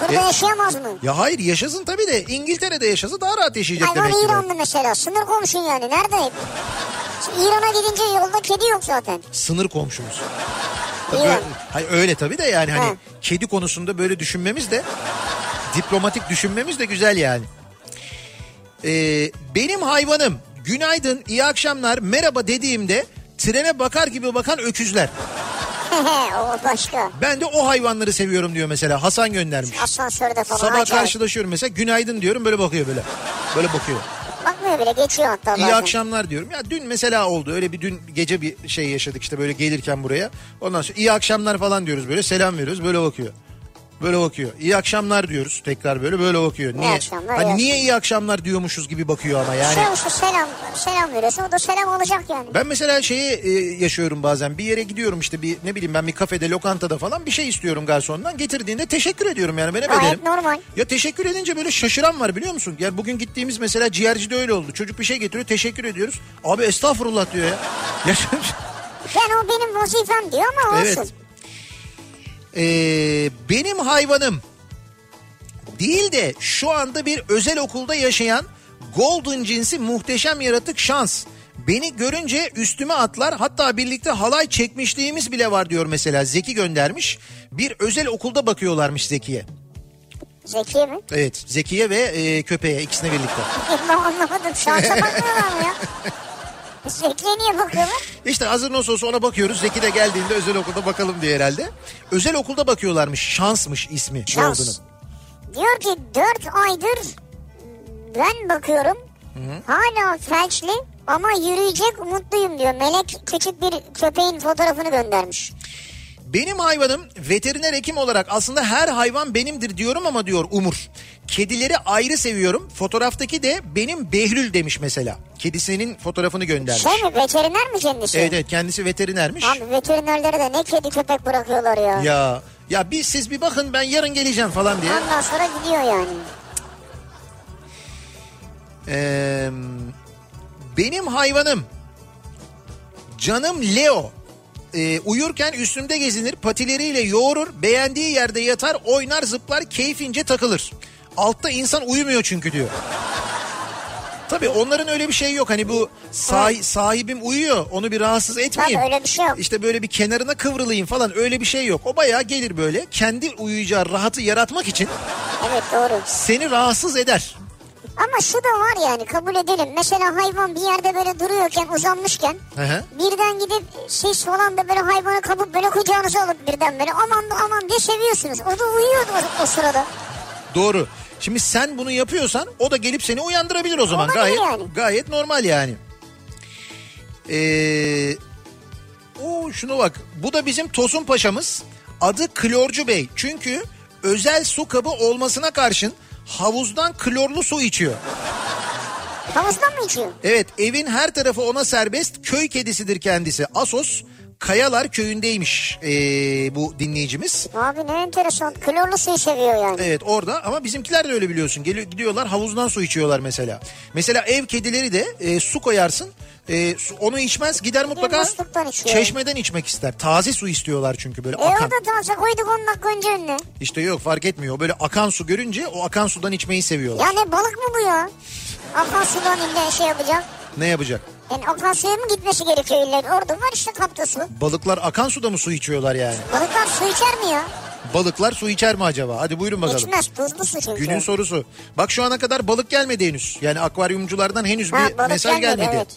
Burada E- yaşayamaz mı? Ya hayır yaşasın tabii de İngiltere'de yaşasa daha rahat yaşayacak Hayvan demek ki. İranlı mesela sınır komşun yani nerede? İran'a gidince yolda kedi yok zaten. Sınır komşumuz. Tabii öyle, hayır, öyle tabii de yani hani Ha. kedi konusunda böyle düşünmemiz de diplomatik düşünmemiz de güzel yani. Ee, benim hayvanım günaydın iyi akşamlar merhaba dediğimde trene bakar gibi bakan öküzler. o başka. Ben de o hayvanları seviyorum diyor mesela Hasan göndermiş. Asansörde falan Sabah acayip. karşılaşıyorum mesela günaydın diyorum böyle bakıyor böyle. Böyle bakıyor. Bakmıyor bile geçiyor hatta İyi bazen. akşamlar diyorum. Ya dün mesela oldu öyle bir dün gece bir şey yaşadık işte böyle gelirken buraya. Ondan sonra iyi akşamlar falan diyoruz böyle selam veriyoruz böyle bakıyor. Böyle bakıyor. İyi akşamlar diyoruz tekrar böyle böyle bakıyor. Niye? akşamlar, hani iyi niye iyi akşamlar diyormuşuz gibi bakıyor ama yani. Şey işte selam, selam veriyorsun o da selam olacak yani. Ben mesela şeyi e, yaşıyorum bazen. Bir yere gidiyorum işte bir ne bileyim ben bir kafede, lokantada falan bir şey istiyorum garsondan. Getirdiğinde teşekkür ediyorum yani ben hep Gayet ederim. normal. Ya teşekkür edince böyle şaşıran var biliyor musun? Yani bugün gittiğimiz mesela ciğercide öyle oldu. Çocuk bir şey getiriyor teşekkür ediyoruz. Abi estağfurullah diyor ya. ya Ben o benim vazifem diyor ama olsun. Evet. Ee, benim hayvanım değil de şu anda bir özel okulda yaşayan golden cinsi muhteşem yaratık şans. Beni görünce üstüme atlar hatta birlikte halay çekmişliğimiz bile var diyor mesela Zeki göndermiş. Bir özel okulda bakıyorlarmış Zeki'ye. Zeki mi? Evet Zeki'ye ve e, köpeğe ikisine birlikte. Ben anlamadım. Şansa bakmıyorlar mı ya? Zeki'ye niye bakıyorlar? İşte hazır nasıl olsa ona bakıyoruz. Zeki de geldiğinde özel okulda bakalım diye herhalde. Özel okulda bakıyorlarmış. Şansmış ismi. Şans. Golden'ın. Diyor ki 4 aydır ben bakıyorum. Hala felçli ama yürüyecek umutluyum diyor. Melek küçük bir köpeğin fotoğrafını göndermiş. Benim hayvanım veteriner hekim olarak aslında her hayvan benimdir diyorum ama diyor Umur. Kedileri ayrı seviyorum. Fotoğraftaki de benim Behlül demiş mesela. Kedisinin fotoğrafını göndermiş. Şey mi veteriner mi kendisi? Evet evet kendisi veterinermiş. Abi veterinerlere de ne kedi köpek bırakıyorlar ya. Ya ya bir siz bir bakın ben yarın geleceğim falan diye. Ondan sonra gidiyor yani. Ee, benim hayvanım canım Leo Ee, uyurken üstümde gezinir patileriyle yoğurur beğendiği yerde yatar oynar zıplar keyfince takılır. Altta insan uyumuyor çünkü diyor. Tabii onların öyle bir şey yok. Hani bu sahi- sahibim uyuyor onu bir rahatsız etmeyeyim. Tabii öyle bir şey yok. İşte böyle bir kenarına kıvrılayım falan öyle bir şey yok. O bayağı gelir böyle kendi uyuyacağı rahatı yaratmak için Evet doğru. seni rahatsız eder. Ama şu da var yani kabul edelim. Mesela hayvan bir yerde böyle duruyorken uzanmışken Hı hı. birden gidip siz falan da böyle hayvanı kapıp böyle kucağınıza alıp birden böyle aman aman diye seviyorsunuz. O da uyuyordu o, o sırada. Doğru. Şimdi sen bunu yapıyorsan o da gelip seni uyandırabilir o zaman. Olabilir gayet yani. gayet normal yani. Ee, o şuna bak. Bu da bizim Tosun Paşa'mız. Adı Klorcu Bey. Çünkü özel su kabı olmasına karşın havuzdan klorlu su içiyor. Havuzdan mı içiyor? Evet evin her tarafı ona serbest. Köy kedisidir kendisi. Asos Kayalar köyündeymiş e, bu dinleyicimiz. Abi ne enteresan. Klorlu suyu seviyor yani. Evet orada ama bizimkiler de öyle biliyorsun. Geliyor, gidiyorlar havuzdan su içiyorlar mesela. Mesela ev kedileri de e, su koyarsın. e, su- onu içmez gider mutlaka çeşmeden içmek ister. Taze su istiyorlar çünkü böyle E akan. da taze koyduk 10 dakika önce önüne. İşte yok fark etmiyor. Böyle akan su görünce o akan sudan içmeyi seviyorlar. Ya ne balık mı bu ya? Akan sudan ille şey yapacak. Ne yapacak? Yani akan suya mı gitmesi gerekiyor ille? Orada var işte kapta su. Balıklar akan suda mı su içiyorlar yani? Balıklar su içer mi ya? Balıklar su içer mi acaba? Hadi buyurun bakalım. İçmez tuzlu su çünkü. Günün sorusu. Bak şu ana kadar balık gelmedi henüz. Yani akvaryumculardan henüz Ha, bir mesaj gelmedi, gelmedi. evet.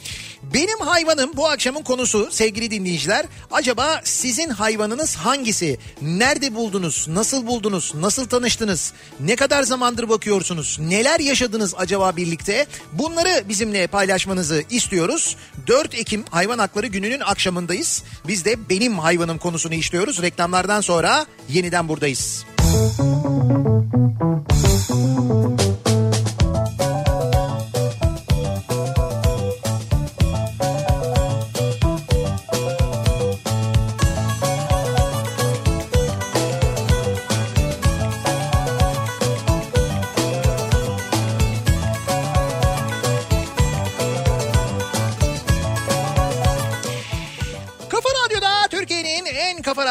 Benim hayvanım bu akşamın konusu sevgili dinleyiciler. Acaba sizin hayvanınız hangisi? Nerede buldunuz? Nasıl buldunuz? Nasıl tanıştınız? Ne kadar zamandır bakıyorsunuz? Neler yaşadınız acaba birlikte? Bunları bizimle paylaşmanızı istiyoruz. 4 Ekim Hayvan Hakları Günü'nün akşamındayız. Biz de benim hayvanım konusunu işliyoruz. Reklamlardan sonra yeniden buradayız.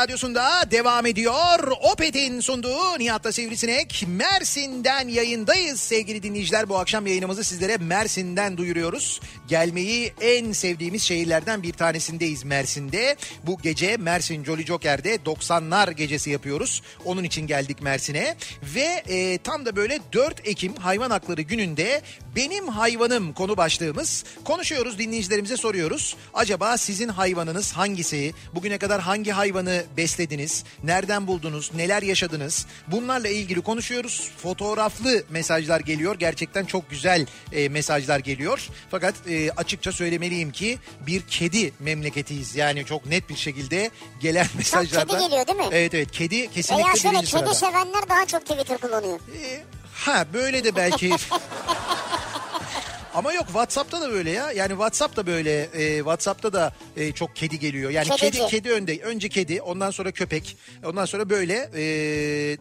Radyosunda devam ediyor. Opet'in sunduğu Nihat'ta Sivrisinek. Mersin'den yayındayız sevgili dinleyiciler. Bu akşam yayınımızı sizlere Mersin'den duyuruyoruz. Gelmeyi en sevdiğimiz şehirlerden bir tanesindeyiz Mersin'de. Bu gece Mersin Jolly Joker'de 90'lar gecesi yapıyoruz. Onun için geldik Mersin'e. Ve e, tam da böyle 4 Ekim Hayvan Hakları Günü'nde benim hayvanım konu başlığımız. Konuşuyoruz dinleyicilerimize soruyoruz. Acaba sizin hayvanınız hangisi? Bugüne kadar hangi hayvanı beslediniz? Nereden buldunuz? Neler yaşadınız? Bunlarla ilgili konuşuyoruz. Fotoğraflı mesajlar geliyor. Gerçekten çok güzel e, mesajlar geliyor. Fakat e, açıkça söylemeliyim ki bir kedi memleketiyiz. Yani çok net bir şekilde gelen mesajlardan. geliyor değil mi? Evet evet kedi kesinlikle Veya şöyle birinci kedi sırada. sevenler daha çok Twitter kullanıyor. E, Ha böyle de belki Ama yok WhatsApp'ta da böyle ya. Yani WhatsApp da böyle. e, WhatsApp'ta da e, çok kedi geliyor. Yani Kedici. kedi kedi önde. Önce kedi, ondan sonra köpek. Ondan sonra böyle e,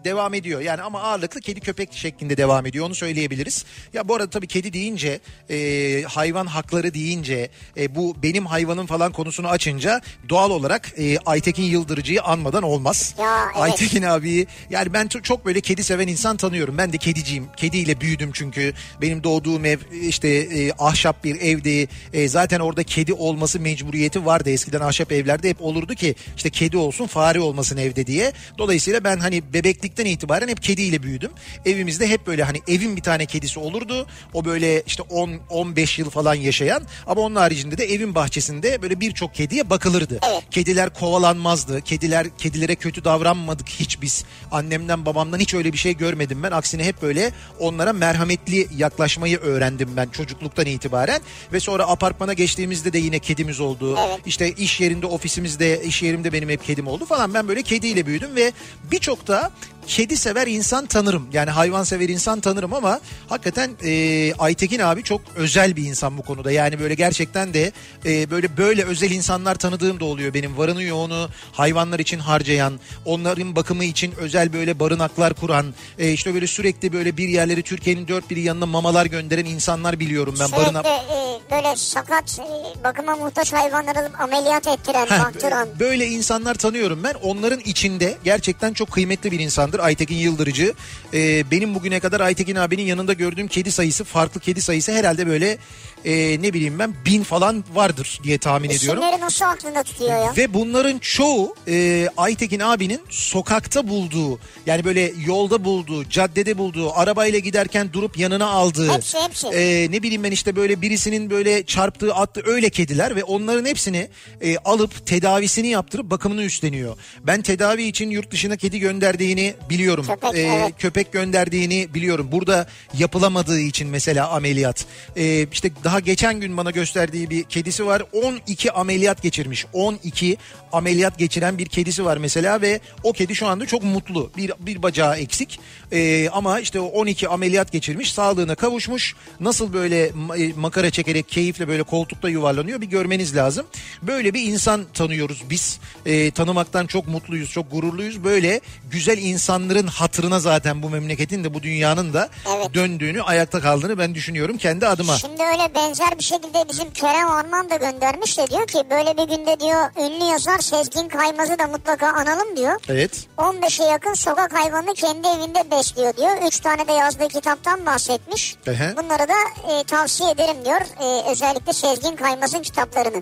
devam ediyor. Yani ama ağırlıklı kedi köpek şeklinde devam ediyor. Onu söyleyebiliriz. Ya bu arada tabii kedi deyince, e, hayvan hakları deyince, e, bu benim hayvanım falan konusunu açınca doğal olarak e, Aytekin Yıldırıcı'yı anmadan olmaz. Ya, evet. Aytekin abi yani ben çok- çok böyle kedi seven insan tanıyorum. Ben de kediciyim. Kediyle büyüdüm çünkü. Benim doğduğum ev işte e, ahşap bir evdi. E, zaten orada kedi olması mecburiyeti vardı. Eskiden ahşap evlerde hep olurdu ki işte kedi olsun fare olmasın evde diye. Dolayısıyla ben hani bebeklikten itibaren hep kediyle büyüdüm. Evimizde hep böyle hani evin bir tane kedisi olurdu. O böyle işte 10 15 yıl falan yaşayan ama onun haricinde de evin bahçesinde böyle birçok kediye bakılırdı. Evet. Kediler kovalanmazdı. Kediler kedilere kötü davranmadık hiç biz. Annemden babamdan hiç öyle bir şey görmedim ben. Aksine hep böyle onlara merhametli yaklaşmayı öğrendim ben çocukluktan itibaren. Ve sonra apartmana geçtiğimizde de yine kedimiz oldu. Evet. İşte iş yerinde ofisimizde iş yerimde benim hep kedim oldu falan. Ben böyle kediyle büyüdüm ve birçok da kedi sever insan tanırım. Yani hayvan sever insan tanırım ama hakikaten e, Aytekin abi çok özel bir insan bu konuda. Yani böyle gerçekten de e, böyle böyle özel insanlar tanıdığım da oluyor benim. Varını yoğunu hayvanlar için harcayan, onların bakımı için özel böyle barınaklar kuran, e, işte böyle sürekli böyle bir yerleri Türkiye'nin dört biri yanına mamalar gönderen insanlar biliyorum ben. Sürekli Barına... e, böyle sakat e, bakıma muhtaç hayvanları ameliyat ettiren, Heh, baktıran. Böyle insanlar tanıyorum ben. Onların içinde gerçekten çok kıymetli bir insandır Aytekin Yıldırıcı. Ee, benim bugüne kadar Aytekin abinin yanında gördüğüm kedi sayısı, farklı kedi sayısı herhalde böyle e, ne bileyim ben bin falan vardır diye tahmin ediyorum. İsimleri nasıl aklında tutuyor ya? Ve bunların çoğu e, Aytekin abinin sokakta bulduğu yani böyle yolda bulduğu, caddede bulduğu, arabayla giderken durup yanına aldığı. Hepsi, hepsi. e, ne bileyim ben işte böyle birisinin böyle çarptığı attığı öyle kediler ve onların hepsini e, alıp tedavisini yaptırıp bakımını üstleniyor. Ben tedavi için yurt dışına kedi gönderdiğini biliyorum. Köpek, Ee, evet. köpek gönderdiğini biliyorum. Burada yapılamadığı için mesela ameliyat. Ee, işte daha geçen gün bana gösterdiği bir kedisi var. 12 ameliyat geçirmiş. 12 ameliyat geçiren bir kedisi var mesela ve o kedi şu anda çok mutlu. Bir, bir bacağı eksik. Ee, ama işte o 12 ameliyat geçirmiş. Sağlığına kavuşmuş. Nasıl böyle e, makara çekerek keyifle böyle koltukta yuvarlanıyor bir görmeniz lazım. Böyle bir insan tanıyoruz biz. Ee, tanımaktan çok mutluyuz, çok gururluyuz. Böyle güzel insanların hatırına zaten bu memleketin de bu dünyanın da Evet. döndüğünü, ayakta kaldığını ben düşünüyorum kendi adıma. Şimdi öyle benzer bir şekilde bizim Kerem Arman da göndermiş de diyor ki böyle bir günde diyor ünlü yazar Sezgin Kaymaz'ı da mutlaka analım diyor. Evet. 15'e yakın sokak hayvanını kendi evinde besliyor diyor. 3 tane de yazdığı kitaptan bahsetmiş. Ehe. Bunları da e, tavsiye ederim diyor. E, özellikle Sezgin Kaymaz'ın kitaplarını.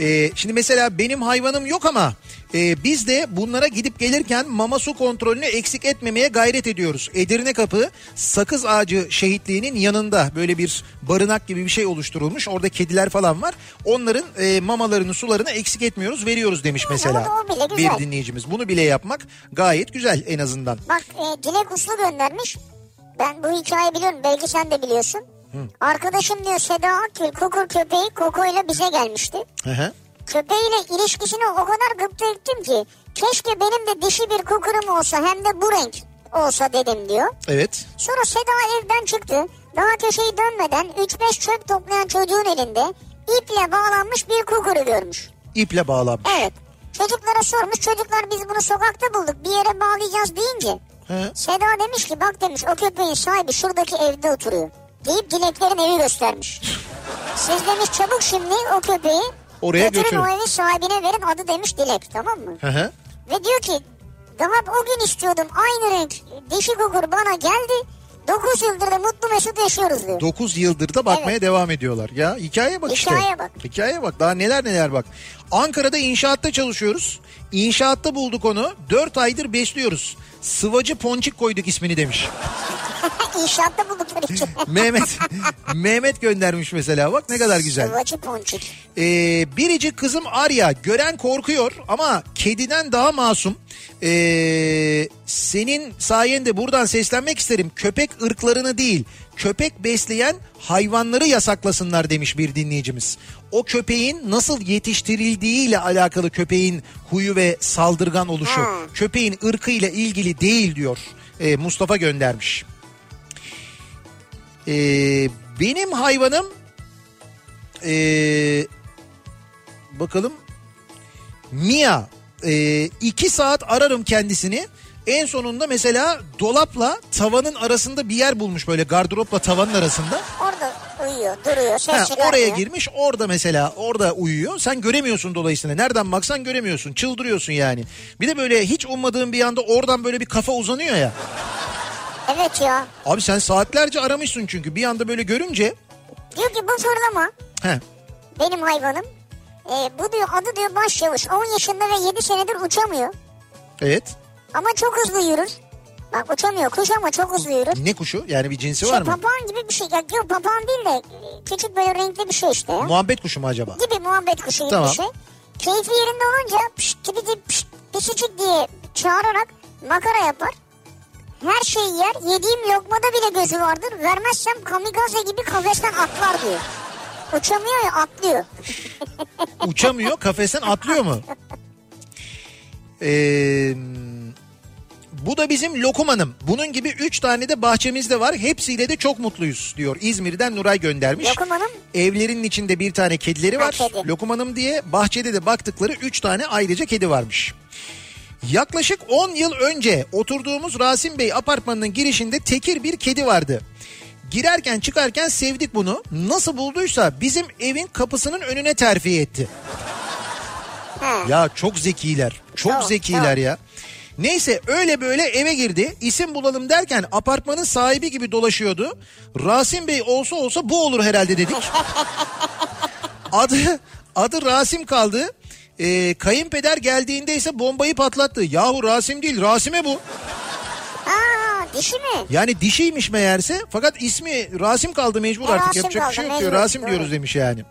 Ee, şimdi mesela benim hayvanım yok ama e, biz de bunlara gidip gelirken mama su kontrolünü eksik etmemeye gayret ediyoruz. Edirne Kapı Sakız Ağacı şehitliğinin yanında böyle bir barınak gibi bir şey oluşturulmuş. Orada kediler falan var. Onların e, mamalarını sularını eksik etmiyoruz veriyoruz demiş mesela o bir dinleyicimiz. Bunu bile yapmak gayet güzel en azından. Bak e, Dilek Uslu göndermiş. Ben bu hikayeyi biliyorum. Belki sen de biliyorsun. Arkadaşım diyor Seda Akgül kukur köpeği Koko ile bize gelmişti. Hı hı. Köpeğiyle ilişkisini o kadar gıpta ettim ki keşke benim de dişi bir kukurum olsa hem de bu renk olsa dedim diyor. Evet. Sonra Seda evden çıktı. Daha köşeyi dönmeden 3-5 çöp toplayan çocuğun elinde iple bağlanmış bir kukuru görmüş. İple bağlanmış. Evet. Çocuklara sormuş. Çocuklar biz bunu sokakta bulduk. Bir yere bağlayacağız deyince. Hı. Seda demiş ki bak demiş o köpeğin sahibi şuradaki evde oturuyor. Deyip dileklerin evi göstermiş. Siz demiş çabuk şimdi o köpeği Oraya götürün götürün. o evin sahibine verin adı demiş Dilek tamam mı? Hı hı. Ve diyor ki daha o gün istiyordum aynı renk dişi kukur bana geldi. 9 yıldır da mutlu mesut yaşıyoruz diyor. 9 yıldır da bakmaya Evet. devam ediyorlar. Ya hikayeye bak işte. Hikayeye bak. Hikayeye bak. Daha neler neler bak. Ankara'da inşaatta çalışıyoruz. İnşaatta bulduk onu. 4 aydır besliyoruz. Sıvacı Ponçik koyduk ismini demiş. İnşaatta buldukları için. Mehmet Mehmet göndermiş mesela bak ne kadar güzel. Sıvacı ponçik. Ee, biricik kızım Arya gören korkuyor ama kediden daha masum. Ee, senin sayende buradan seslenmek isterim. Köpek ırklarını değil köpek besleyen hayvanları yasaklasınlar demiş bir dinleyicimiz. O köpeğin nasıl yetiştirildiğiyle alakalı köpeğin huyu ve saldırgan oluşu. Ha. Köpeğin ırkıyla ilgili değil diyor Ee, Mustafa göndermiş. Ee, benim hayvanım ee, bakalım Mia ee, iki saat ararım kendisini en sonunda mesela dolapla tavanın arasında bir yer bulmuş böyle gardıropla tavanın arasında. Orada uyuyor, duruyor, ses Ha, çıkarmıyor. oraya girmiş orada mesela orada uyuyor. Sen göremiyorsun dolayısıyla. Nereden baksan göremiyorsun. Çıldırıyorsun yani. Bir de böyle hiç ummadığın bir anda oradan böyle bir kafa uzanıyor ya. Evet ya. Abi sen saatlerce aramışsın çünkü bir anda böyle görünce. Diyor ki bu fırlama He, benim hayvanım. Ee, bu diyor adı diyor başyavuş. 10 yaşında ve 7 senedir uçamıyor. evet. Ama çok hızlı yürür. Bak uçamıyor kuş ama çok hızlı yürür. Ne kuşu? Yani bir cinsi Şey, var mı? papağan gibi bir şey. Ya, yok papağan değil de e, küçük böyle renkli bir şey işte ya. Muhabbet kuşu mu acaba? gibi muhabbet kuşu gibi Tamam. bir şey. Keyfi yerinde olunca pişt tip pişt pisicik diye çağırarak makara yapar. Her şeyi yer. Yediğim lokmada bile gözü vardır. Vermezsem kamikaze gibi kafesten atlar diyor. Uçamıyor ya atlıyor. Uçamıyor kafesten atlıyor mu? Ee, bu da bizim Lokum Hanım. Bunun gibi 3 tane de bahçemizde var. Hepsiyle de çok mutluyuz diyor. İzmir'den Nuray göndermiş. Lokum Hanım? Evlerinin içinde bir tane kedileri var. Ha, kedi. Lokum Hanım diye bahçede de baktıkları 3 tane ayrıca kedi varmış. Yaklaşık 10 yıl önce oturduğumuz Rasim Bey apartmanının girişinde tekir bir kedi vardı. Girerken çıkarken sevdik bunu. Nasıl bulduysa bizim evin kapısının önüne terfi etti. Ya çok zekiler. Çok, Çok, zekiler çok. ya. Neyse öyle böyle eve girdi. İsim bulalım derken apartmanın sahibi gibi dolaşıyordu. Rasim Bey olsa olsa bu olur herhalde dedik. adı adı Rasim kaldı. Ee, kayınpeder geldiğinde ise bombayı patlattı. Yahu Rasim değil Rasime bu. Ha dişi mi? Yani dişiymiş meğerse fakat ismi Rasim kaldı mecbur E, artık Rasim yapacak bir şey yok diyor. mecbur, Rasim doğru. diyoruz demiş yani.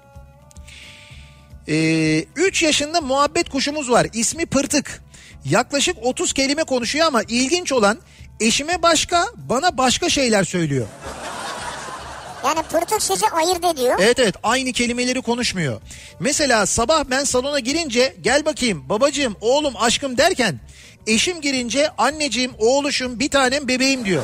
3 yaşında muhabbet kuşumuz var. İsmi Pırtık. Yaklaşık 30 kelime konuşuyor ama ilginç olan eşime başka bana başka şeyler söylüyor. Yani pırtık sizi ayırt ediyor. Evet evet aynı kelimeleri konuşmuyor. Mesela sabah ben salona girince gel bakayım babacığım oğlum aşkım derken eşim girince anneciğim oğluşum bir tanem bebeğim diyor.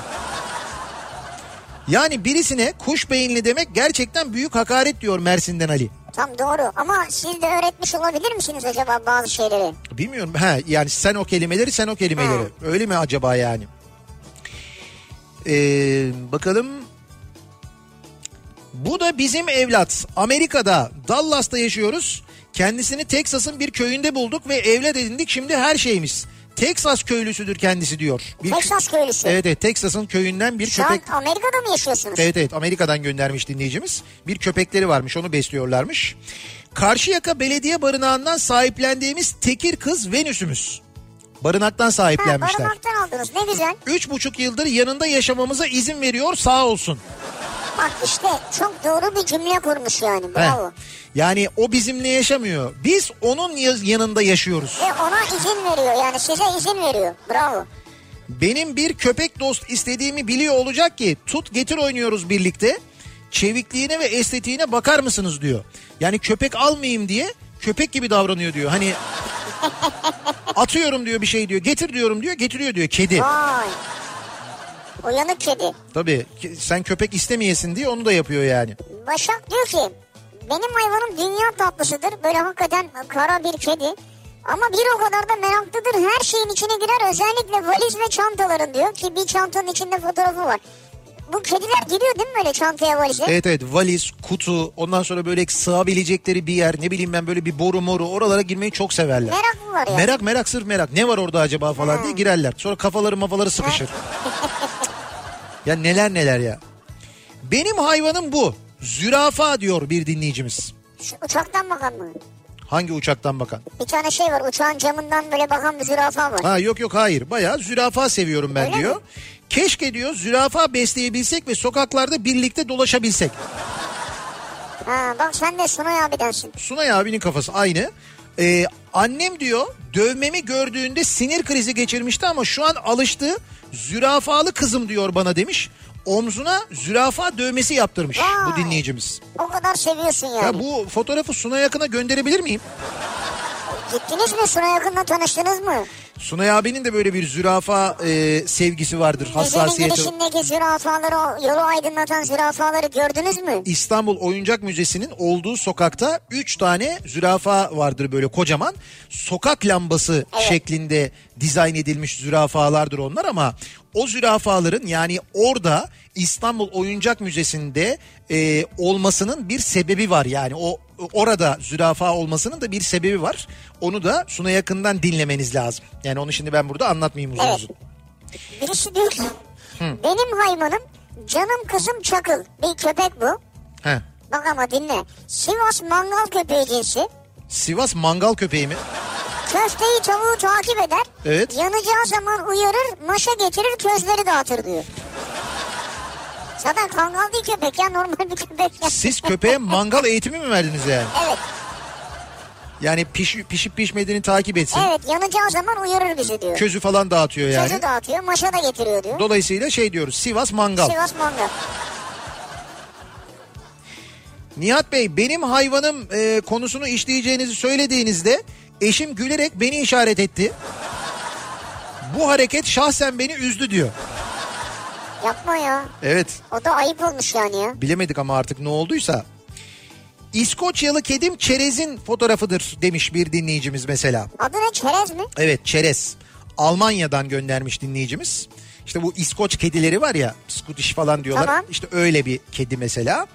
Yani birisine kuş beyinli demek gerçekten büyük hakaret diyor Mersin'den Ali. Tam doğru ama siz de öğretmiş olabilir misiniz acaba bazı şeyleri? Bilmiyorum. Ha yani sen o kelimeleri sen o kelimeleri. Ha. Öyle mi acaba yani? Ee, bakalım. Bu da bizim evlat. Amerika'da Dallas'ta yaşıyoruz. Kendisini Teksas'ın bir köyünde bulduk ve evlat edindik. Şimdi her şeyimiz. Teksas köylüsüdür kendisi diyor. Bir- Texas köylüsü. Evet evet Teksas'ın köyünden bir Şu köpek. an Amerika'da mı yaşıyorsunuz? Evet evet Amerika'dan göndermiş dinleyicimiz. Bir köpekleri varmış onu besliyorlarmış. Karşıyaka Belediye Barınağı'ndan sahiplendiğimiz tekir kız Venüs'ümüz. Barınaktan Ha, sahiplenmişler. barınaktan aldınız ne güzel. Üç buçuk yıldır yanında yaşamamıza izin veriyor sağ olsun. Bak işte çok doğru bir cümle kurmuş yani Heh. bravo. Yani o bizimle yaşamıyor. Biz onun ya- yanında yaşıyoruz. Ve ona izin veriyor yani size izin veriyor bravo. Benim bir köpek dost istediğimi biliyor olacak ki tut getir oynuyoruz birlikte. Çevikliğine ve estetiğine bakar mısınız diyor. Yani köpek almayayım diye köpek gibi davranıyor diyor. Hani atıyorum diyor bir şey diyor. Getir diyorum diyor. Getiriyor diyor. Kedi. Vay. Uyanık kedi. Tabii sen köpek istemeyesin diye onu da yapıyor yani. Başak diyor ki benim hayvanım dünya tatlısıdır. Böyle hakikaten kara bir kedi. Ama bir o kadar da meraklıdır. Her şeyin içine girer. Özellikle valiz ve çantaların diyor. Ki bir çantanın içinde fotoğrafı var. Bu kediler giriyor değil mi böyle çantaya valize? Evet evet valiz, kutu ondan sonra böyle sığabilecekleri bir yer ne bileyim ben böyle bir boru moru oralara girmeyi çok severler. Meraklılar ya. Merak merak sırf merak ne var orada acaba falan diye girerler. Sonra kafaları mafaları sıkışır. ya neler neler ya. Benim hayvanım bu. Zürafa diyor bir dinleyicimiz. Şu uçaktan bakan mı? Hangi uçaktan bakan? Bir tane şey var uçağın camından böyle bakan bir zürafa var. Ha yok yok hayır. Bayağı zürafa seviyorum ben Öyle diyor. mi? Keşke diyor zürafa besleyebilsek ve sokaklarda birlikte dolaşabilsek. Ha, bak sen de Sunay abidensin. Sunay abinin kafası aynı. Ee, annem diyor dövmemi gördüğünde sinir krizi geçirmişti ama şu an alıştı. Zürafalı kızım diyor bana demiş. Omzuna zürafa dövmesi yaptırmış bu Vay. dinleyicimiz. O kadar seviyorsun yani. Ya bu fotoğrafı Sunay Akın'a gönderebilir miyim? Gittiniz mi Sunay yakında tanıştınız mı? Sunay abinin de böyle bir zürafa e, sevgisi vardır, hassasiyeti. girişindeki zürafaları, yolu aydınlatan zürafaları gördünüz mü? İstanbul Oyuncak Müzesi'nin olduğu sokakta 3 tane zürafa vardır böyle kocaman. Sokak lambası Evet. şeklinde dizayn edilmiş zürafalardır onlar ama o zürafaların yani orada İstanbul Oyuncak Müzesi'nde e, olmasının bir sebebi var. Yani o orada zürafa olmasının da bir sebebi var. Onu da Suna yakından dinlemeniz lazım. Yani onu şimdi ben burada anlatmayayım uzun Evet. uzun. Birisi diyor ki benim hayvanım canım kızım Çakıl. Bir köpek bu. Heh. Bak ama dinle. Sivas mangal köpeği cinsi. Sivas mangal köpeği mi? Köfteyi tavuğu takip eder. Evet. Yanacağı zaman uyarır, maşa getirir, közleri dağıtır diyor. Zaten kangal değil köpek ya normal bir köpek ya. Siz köpeğe mangal eğitimi mi verdiniz yani? Evet, Yani piş, pişip pişmediğini takip etsin. evet yanacağı zaman uyarır bizi diyor. Közü falan dağıtıyor yani. Közü dağıtıyor, maşa da getiriyor diyor. Dolayısıyla şey diyoruz Sivas mangal. Sivas mangal. Nihat Bey benim hayvanım e, konusunu işleyeceğinizi söylediğinizde eşim gülerek beni işaret etti. Bu hareket şahsen beni üzdü diyor. Yapma ya. Evet O da ayıp olmuş yani ya. bilemedik ama artık ne olduysa. İskoçyalı kedim çerezin fotoğrafıdır demiş bir dinleyicimiz mesela. Adı ne çerez mi? Evet çerez. Almanya'dan göndermiş dinleyicimiz. İşte bu İskoç kedileri var ya Scottish falan diyorlar. Tamam. İşte öyle bir kedi mesela.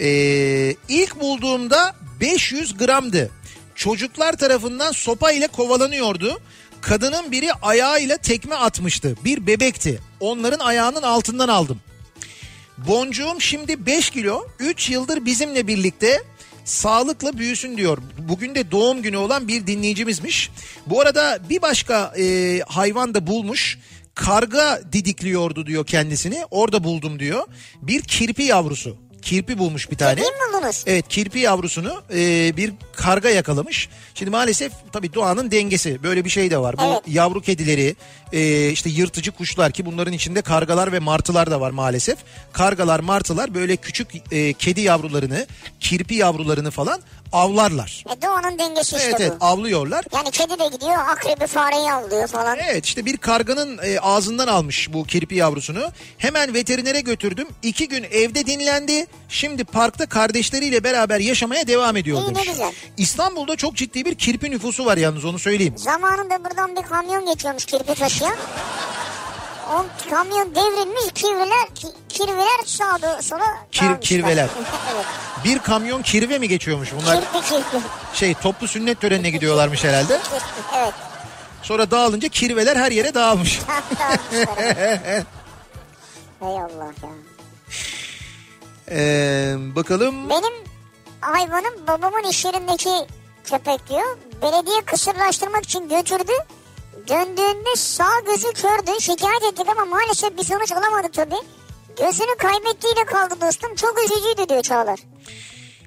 Ee, ilk bulduğumda 500 gramdı. Çocuklar tarafından sopa ile kovalanıyordu. Kadının biri ayağıyla tekme atmıştı. Bir bebekti. Onların ayağının altından aldım. Boncuğum şimdi 5 kilo 3 yıldır bizimle birlikte sağlıkla büyüsün diyor. Bugün de doğum günü olan bir dinleyicimizmiş. Bu arada bir başka e, hayvan da bulmuş. Karga didikliyordu diyor kendisini. Orada buldum diyor. Bir kirpi yavrusu. Kirpi bulmuş bir tane. Mi buldunuz? Evet kirpi yavrusunu e, bir karga yakalamış. Şimdi maalesef tabii doğanın dengesi böyle bir şey de var. Bu Evet. yavru kedileri e, işte yırtıcı kuşlar ki bunların içinde kargalar ve martılar da var maalesef. Kargalar martılar böyle küçük e, kedi yavrularını kirpi yavrularını falan avlarlar. E doğanın dengesi işte Evet evet bu. avlıyorlar. Yani kedi de gidiyor akrebi fareyi avlıyor falan. Evet işte bir karganın e, ağzından almış bu kirpi yavrusunu. Hemen veterinere götürdüm. İki gün evde dinlendi. Şimdi parkta kardeşleriyle beraber yaşamaya devam ediyor İyi, ne demiş. güzel. İstanbul'da çok ciddi bir kirpi nüfusu var yalnız onu söyleyeyim. Zamanında buradan bir kamyon geçiyormuş kirpi taşıyan. O kamyon devrilmiş kirviler, ki- kirviler sağa doğru sola Kir- dağılmışlar. kirveler. evet. Bir kamyon kirve mi geçiyormuş bunlar? Kirpi kirpi. Şey toplu sünnet törenine gidiyorlarmış herhalde. Kirpi, evet. Sonra dağılınca kirveler her yere dağılmış. Dağılmışlar. Hay Allah ya. Ee, bakalım. Benim hayvanım babamın iş yerindeki köpek diyor. Belediye kısırlaştırmak için götürdü. Döndüğünde sağ gözü kördü. Şikayet ettik ama maalesef bir sonuç alamadık tabii. Gözünü kaybettiğiyle kaldı dostum. Çok üzücüydü diyor Çağlar.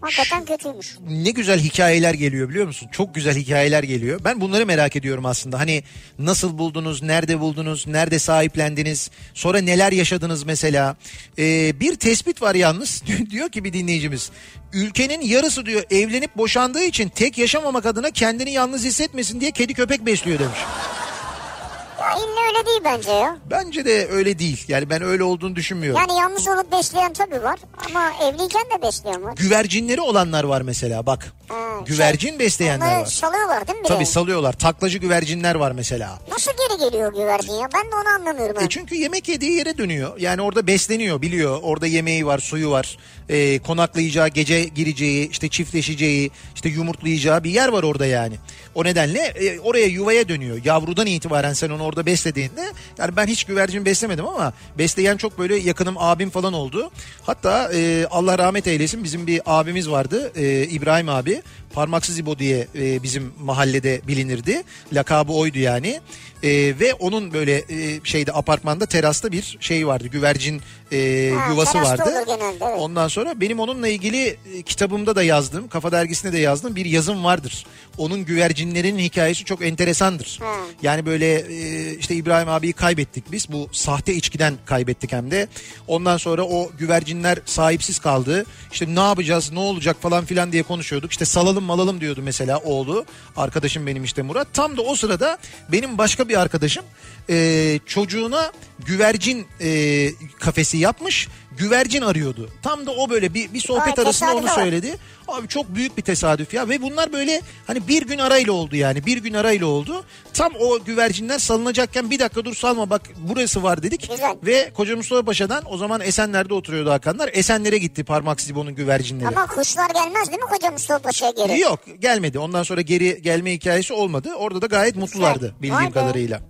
Hakikaten kötüymüş. ne güzel hikayeler geliyor biliyor musun? Çok güzel hikayeler geliyor. Ben bunları merak ediyorum aslında. Hani nasıl buldunuz, nerede buldunuz, nerede sahiplendiniz, sonra neler yaşadınız mesela. Ee, bir tespit var yalnız. diyor ki bir dinleyicimiz. Ülkenin yarısı diyor evlenip boşandığı için tek yaşamamak adına kendini yalnız hissetmesin diye kedi köpek besliyor demiş. İlla öyle değil bence ya. Bence de öyle değil. Yani ben öyle olduğunu düşünmüyorum. Yani yalnız olup besleyen tabii var. Ama evliyken de besleyen var. Güvercinleri olanlar var mesela bak. Ha, Güvercin şey, besleyenler var. salıyorlar değil mi? Tabii salıyorlar. Taklacı güvercinler var mesela. Nasıl geri geliyor güvercin ya? Ben de onu anlamıyorum. E çünkü yemek yediği yere dönüyor. Yani orada besleniyor biliyor. Orada yemeği var, suyu var. E, konaklayacağı, gece gireceği, işte çiftleşeceği, işte yumurtlayacağı bir yer var orada yani. O nedenle e, oraya yuvaya dönüyor. Yavrudan itibaren sen onu orada beslediğinde yani ben hiç güvercin beslemedim ama besleyen çok böyle yakınım abim falan oldu. Hatta e, Allah rahmet eylesin bizim bir abimiz vardı e, İbrahim abi. Parmaksız İbo diye e, bizim mahallede bilinirdi. Lakabı oydu yani. E, ve onun böyle e, şeyde apartmanda terasta bir şey vardı. Güvercin e, Ha, yuvası vardı. genelde, evet. Ondan sonra benim onunla ilgili e, kitabımda da yazdım. Kafa dergisinde de yazdım. Bir yazım vardır. Onun güvercinlerin hikayesi çok enteresandır. Ha. Yani böyle e, işte İbrahim abiyi kaybettik biz. Bu sahte içkiden kaybettik hem de. Ondan sonra o güvercinler sahipsiz kaldı. İşte ne yapacağız, ne olacak falan filan diye konuşuyorduk. İşte salalım malalım diyordu mesela oğlu. Arkadaşım benim işte Murat. Tam da o sırada benim başka bir arkadaşım e, çocuğuna güvercin e, kafesi yapmış. Güvercin arıyordu. Tam da o böyle bir, bir sohbet Vay, arasında onu söyledi. Abi çok büyük bir tesadüf ya ve bunlar böyle hani bir gün arayla oldu yani bir gün arayla oldu. Tam o güvercinler salınacakken bir dakika dur salma bak burası var dedik. Güzel. Ve Koca Mustafa Paşa'dan o zaman Esenler'de oturuyordu Hakanlar. Esenler'e gitti parmak Sibon'un güvercinleri. Ama kuşlar gelmez değil mi koca Mustafa Paşa'ya geri? Yok gelmedi ondan sonra geri gelme hikayesi olmadı. Orada da gayet mutlulardı Vay bildiğim be. kadarıyla.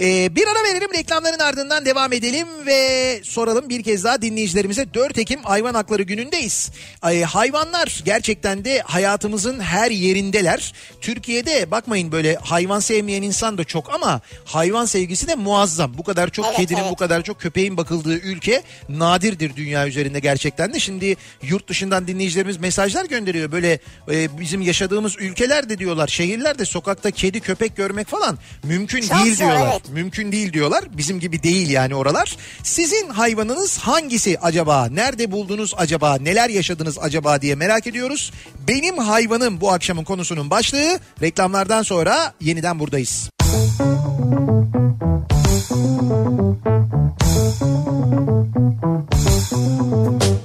Ee, bir ara verelim reklamların ardından devam edelim ve soralım bir kez daha dinleyicilerimize 4 Ekim Hayvan Hakları Günü'ndeyiz. Ay, hayvanlar gerçekten de hayatımızın her yerindeler. Türkiye'de bakmayın böyle hayvan sevmeyen insan da çok ama hayvan sevgisi de muazzam. Bu kadar çok Evet, kedinin evet. bu kadar çok köpeğin bakıldığı ülke nadirdir dünya üzerinde gerçekten de. Şimdi yurt dışından dinleyicilerimiz mesajlar gönderiyor. Böyle e, bizim yaşadığımız ülkelerde diyorlar şehirlerde sokakta kedi köpek görmek falan mümkün Çok değil zor, diyorlar. evet. Mümkün değil diyorlar. Bizim gibi değil yani oralar. Sizin hayvanınız hangisi acaba? Nerede buldunuz acaba? Neler yaşadınız acaba diye merak ediyoruz. Benim hayvanım bu akşamın konusunun başlığı. Reklamlardan sonra yeniden buradayız. Kafa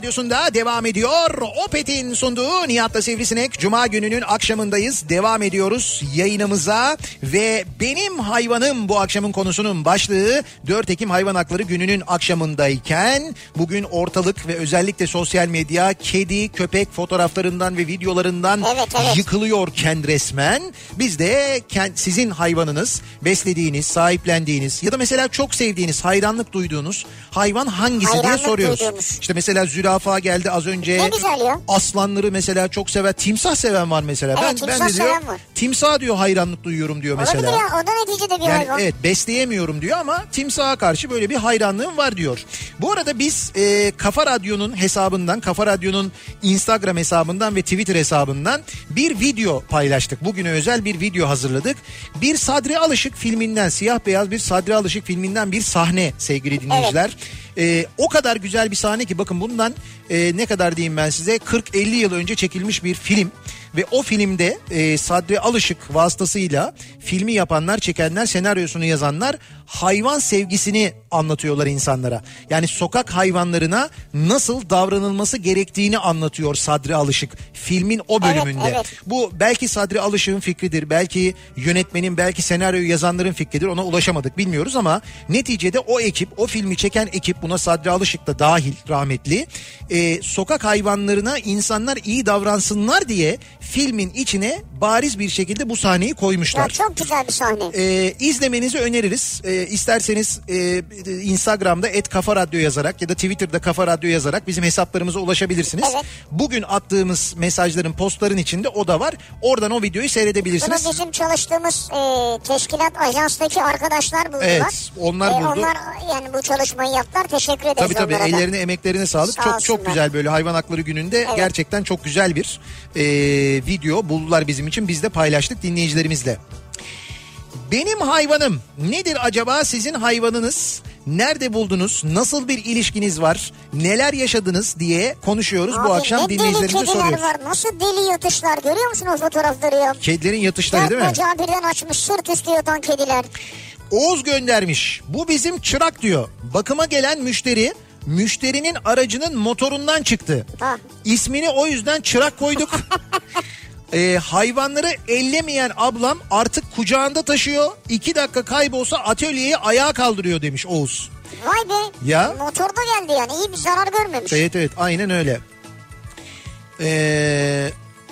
radyosunda devam ediyor. Opet'in sunduğu Nihat'la Sivrisinek. Cuma gününün akşamındayız. Devam ediyoruz yayınımıza. Ve benim hayvanım bu akşamın konusunun başlığı 4 Ekim Hayvan Hakları gününün akşamındayken bugün ortalık ve özellikle sosyal medya kedi, köpek fotoğraflarından ve videolarından Evet, evet. yıkılıyorken resmen biz de sizin hayvanınız, beslediğiniz, sahiplendiğiniz ya da mesela çok sevdiğiniz, hayranlık duyduğunuz hayvan hangisi diye Hayranlık soruyoruz. duyduğumuz. İşte mesela zürafa geldi az önce. Ne güzel ya. Aslanları mesela çok sever. Timsah seven var mesela. Evet, ben ben timsah de diyor seven var. Timsah diyor hayranlık duyuyorum diyor mesela. Olabilir ya o da neticede bir Yani hayvan. evet besleyemiyorum diyor ama timsaha karşı böyle bir hayranlığım var diyor. Bu arada biz e, Kafa Radyo'nun hesabından, Kafa Radyo'nun Instagram hesabından ve Twitter hesabından bir video paylaştık. Bugüne özel bir video hazırladık. Bir Sadri Alışık filminden, siyah beyaz bir Sadri Alışık filminden bir sahne sevgili dinleyiciler. E, o kadar güzel bir sahne ki bakın bundan e, ne kadar diyeyim ben size 40-50 yıl önce çekilmiş bir film. Ve o filmde e, Sadri Alışık vasıtasıyla filmi yapanlar, çekenler, senaryosunu yazanlar hayvan sevgisini anlatıyorlar insanlara. Yani sokak hayvanlarına nasıl davranılması gerektiğini anlatıyor Sadri Alışık filmin o Evet, bölümünde. evet. Bu belki Sadri Alışık'ın fikridir, belki yönetmenin, belki senaryoyu yazanların fikridir. Ona ulaşamadık bilmiyoruz ama neticede o ekip, o filmi çeken ekip buna Sadri Alışık da dahil rahmetli. e, sokak hayvanlarına insanlar iyi davransınlar diye filmin içine bariz bir şekilde bu sahneyi koymuşlar. Ya çok güzel bir sahne. Ee, izlemenizi öneririz. Ee, isterseniz e, Instagram'da et Kafa Radyo yazarak ya da Twitter'da Kafa Radyo yazarak bizim hesaplarımıza ulaşabilirsiniz. Evet. Bugün attığımız mesajların, postların içinde o da var. Oradan o videoyu Bunu seyredebilirsiniz. bizim çalıştığımız e, teşkilat ajanstaki arkadaşlar buldular. Evet, onlar buldu. Onlar yani bu çalışmayı yaptılar. Teşekkür ederiz Tabii tabii onlara da. ellerine emeklerine sağlık. Sağ çok çok güzel böyle hayvan hakları gününde Evet. gerçekten çok güzel bir e, video buldular bizim için. Biz de paylaştık dinleyicilerimizle. Benim hayvanım nedir acaba sizin hayvanınız? Nerede buldunuz? Nasıl bir ilişkiniz var? Neler yaşadınız diye konuşuyoruz bu Abi akşam ne deli dinleyicilerimize kediler soruyoruz. var. Nasıl deli yatışlar görüyor musun o fotoğrafları ya? Kedilerin yatışları değil mi? Dört birden açmış sırt üstü yatan kediler. Oğuz göndermiş. Bu bizim çırak diyor. Bakıma gelen müşteri müşterinin aracının motorundan çıktı. Ha. İsmini o yüzden çırak koyduk. Ee, hayvanları ellemeyen ablam artık kucağında taşıyor. İki dakika kaybolsa atölyeyi ayağa kaldırıyor demiş Oğuz. Vay be. Ya. Motorda geldi yani iyi bir zarar görmemiş. Evet evet aynen öyle. Ee,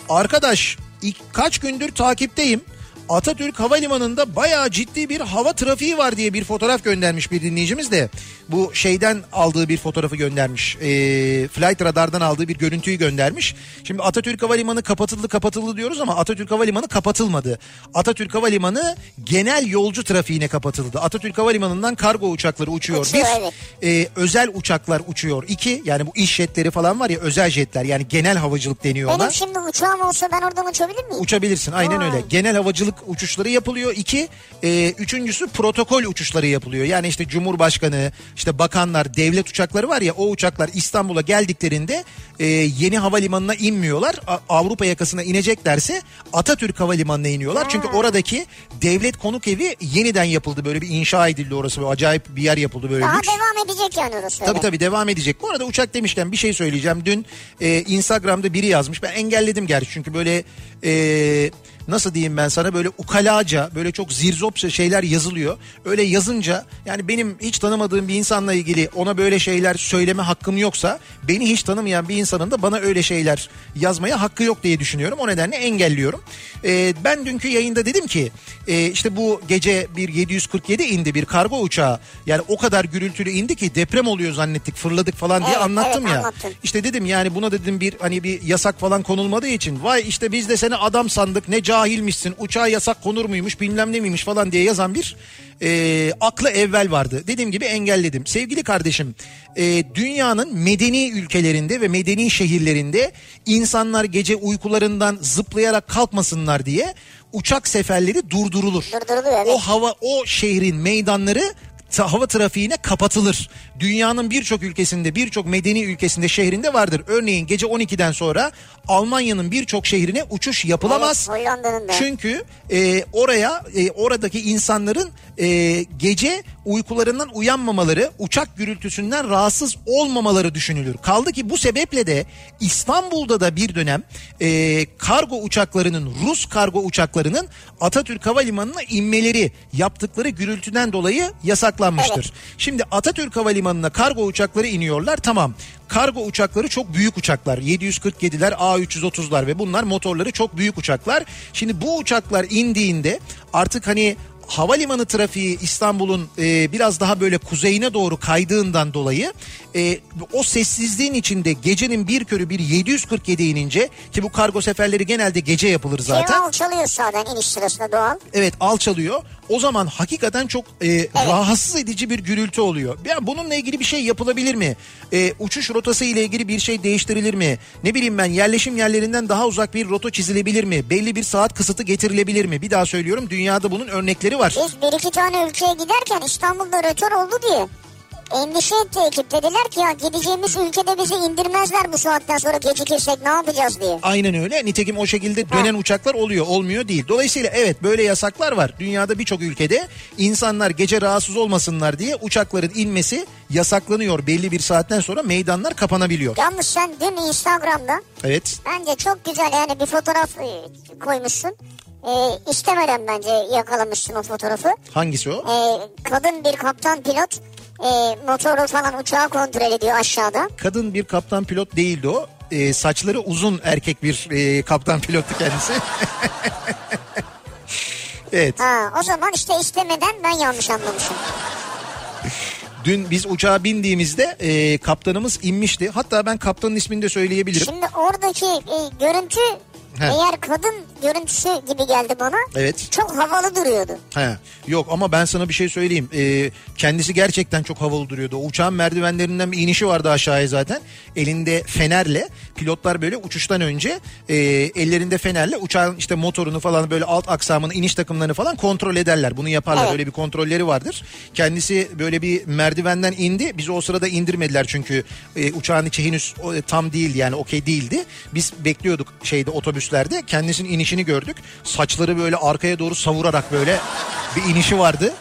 arkadaş ilk, kaç gündür takipteyim. Atatürk Havalimanı'nda bayağı ciddi bir hava trafiği var diye bir fotoğraf göndermiş bir dinleyicimiz de. Bu şeyden aldığı bir fotoğrafı göndermiş. Ee, Flight Radar'dan aldığı bir görüntüyü göndermiş. Şimdi Atatürk Havalimanı kapatıldı kapatıldı diyoruz ama Atatürk Havalimanı kapatılmadı. Atatürk Havalimanı genel yolcu trafiğine kapatıldı. Atatürk Havalimanı'ndan kargo uçakları uçuyor. Uçuyor, bir, evet. e, özel uçaklar uçuyor. İki yani bu iş jetleri falan var ya özel jetler yani genel havacılık deniyor ona. Benim şimdi uçağım olsa ben oradan uçabilir miyim? Uçabilirsin aynen Ha. öyle. Genel havacılık uçuşları yapılıyor. İki, e, üçüncüsü protokol uçuşları yapılıyor. Yani işte Cumhurbaşkanı, işte bakanlar, devlet uçakları var ya o uçaklar İstanbul'a geldiklerinde e, yeni havalimanına inmiyorlar. A- Avrupa yakasına ineceklerse Atatürk Havalimanı'na iniyorlar. Çünkü oradaki devlet konuk evi yeniden yapıldı. Böyle bir inşa edildi orası. Böyle acayip bir yer yapıldı böyle Daha lüks. devam edecek yani orası. Tabii tabii devam edecek. Bu arada uçak demişken bir şey söyleyeceğim. Dün e, Instagram'da biri yazmış. Ben engelledim gerçi çünkü böyle e, nasıl diyeyim ben sana böyle ukalaca böyle çok zirzopça şeyler yazılıyor. Öyle yazınca yani benim hiç tanımadığım bir insanla ilgili ona böyle şeyler söyleme hakkım yoksa beni hiç tanımayan bir insanın da bana öyle şeyler yazmaya hakkı yok diye düşünüyorum. O nedenle engelliyorum. E, ben dünkü yayında dedim ki e, işte bu gece bir 747 indi bir kargo uçağı. Yani o kadar gürültülü indi ki deprem oluyor zannettik fırladık falan diye Evet, anlattım evet, ya. anlattın. İşte dedim yani buna dedim bir hani bir yasak falan konulmadığı için vay işte biz de seni adam sandık ne cahilmişsin uçağa yasak konur muymuş bilmem ne miymiş falan diye yazan bir e, aklı evvel vardı. Dediğim gibi engelledim. Sevgili kardeşim e, dünyanın medeni ülkelerinde ve medeni şehirlerinde insanlar gece uykularından zıplayarak kalkmasınlar diye uçak seferleri durdurulur. Durduruluyor, evet. O hava o şehrin meydanları hava trafiğine kapatılır. Dünyanın birçok ülkesinde, birçok medeni ülkesinde, şehrinde vardır. Örneğin gece 12'den sonra Almanya'nın birçok şehrine uçuş yapılamaz. Evet. Çünkü e, oraya e, oradaki insanların e, gece uykularından uyanmamaları, uçak gürültüsünden rahatsız olmamaları düşünülür. Kaldı ki bu sebeple de İstanbul'da da bir dönem e, kargo uçaklarının, Rus kargo uçaklarının Atatürk Havalimanı'na inmeleri yaptıkları gürültüden dolayı yasaklanmıştır. Şimdi Atatürk Havalimanı'na kargo uçakları iniyorlar tamam. Kargo uçakları çok büyük uçaklar. 747'ler, A330'lar ve bunlar motorları çok büyük uçaklar. Şimdi bu uçaklar indiğinde artık hani havalimanı trafiği İstanbul'un e, biraz daha böyle kuzeyine doğru kaydığından dolayı e, o sessizliğin içinde gecenin bir körü bir 747 inince ki bu kargo seferleri genelde gece yapılır zaten. Şey alçalıyor sağdan iniş sırasında doğal. Evet alçalıyor. O zaman hakikaten çok e, rahatsız edici bir gürültü oluyor. Ya bununla ilgili bir şey yapılabilir mi? E, uçuş rotası ile ilgili bir şey değiştirilir mi? Ne bileyim ben yerleşim yerlerinden daha uzak bir rota çizilebilir mi? Belli bir saat kısıtı getirilebilir mi? Bir daha söylüyorum dünyada bunun örnekleri var. Biz bir iki tane ülkeye giderken İstanbul'da rötor oldu diye endişe etti ekip. Dediler ki ya gideceğimiz ülkede bizi indirmezler bu saatten sonra gecikirsek ne yapacağız diye. Aynen öyle. Nitekim o şekilde dönen uçaklar oluyor, olmuyor değil. Dolayısıyla evet böyle yasaklar var. Dünyada birçok ülkede insanlar gece rahatsız olmasınlar diye uçakların inmesi yasaklanıyor. Belli bir saatten sonra meydanlar kapanabiliyor. Yalnız sen dün Instagram'da Evet. bence çok güzel yani bir fotoğraf e, koymuşsun. E, istemeden bence yakalamışsın o fotoğrafı. Hangisi o? E, kadın bir kaptan pilot e, motoru falan uçağı kontrol ediyor aşağıda. Kadın bir kaptan pilot değildi o. Ee, saçları uzun erkek bir e, kaptan pilottu kendisi. evet. Ha, o zaman işte istemeden ben yanlış anlamışım. Dün biz uçağa bindiğimizde e, kaptanımız inmişti. Hatta ben kaptanın ismini de söyleyebilirim. Şimdi oradaki e, görüntü He. eğer kadın görüntüsü gibi geldi bana. Evet. Çok havalı duruyordu. He, yok ama ben sana bir şey söyleyeyim. Ee, kendisi gerçekten çok havalı duruyordu. O uçağın merdivenlerinden bir inişi vardı aşağıya zaten. Elinde fenerle pilotlar böyle uçuştan önce e, ellerinde fenerle uçağın işte motorunu falan böyle alt aksamını iniş takımlarını falan kontrol ederler. Bunu yaparlar. Evet. Öyle bir kontrolleri vardır. Kendisi böyle bir merdivenden indi. Bizi o sırada indirmediler çünkü e, uçağın içi henüz tam değildi yani okey değildi. Biz bekliyorduk şeyde otobüslerde. Kendisinin inişini gördük. Saçları böyle arkaya doğru savurarak böyle bir inişi vardı.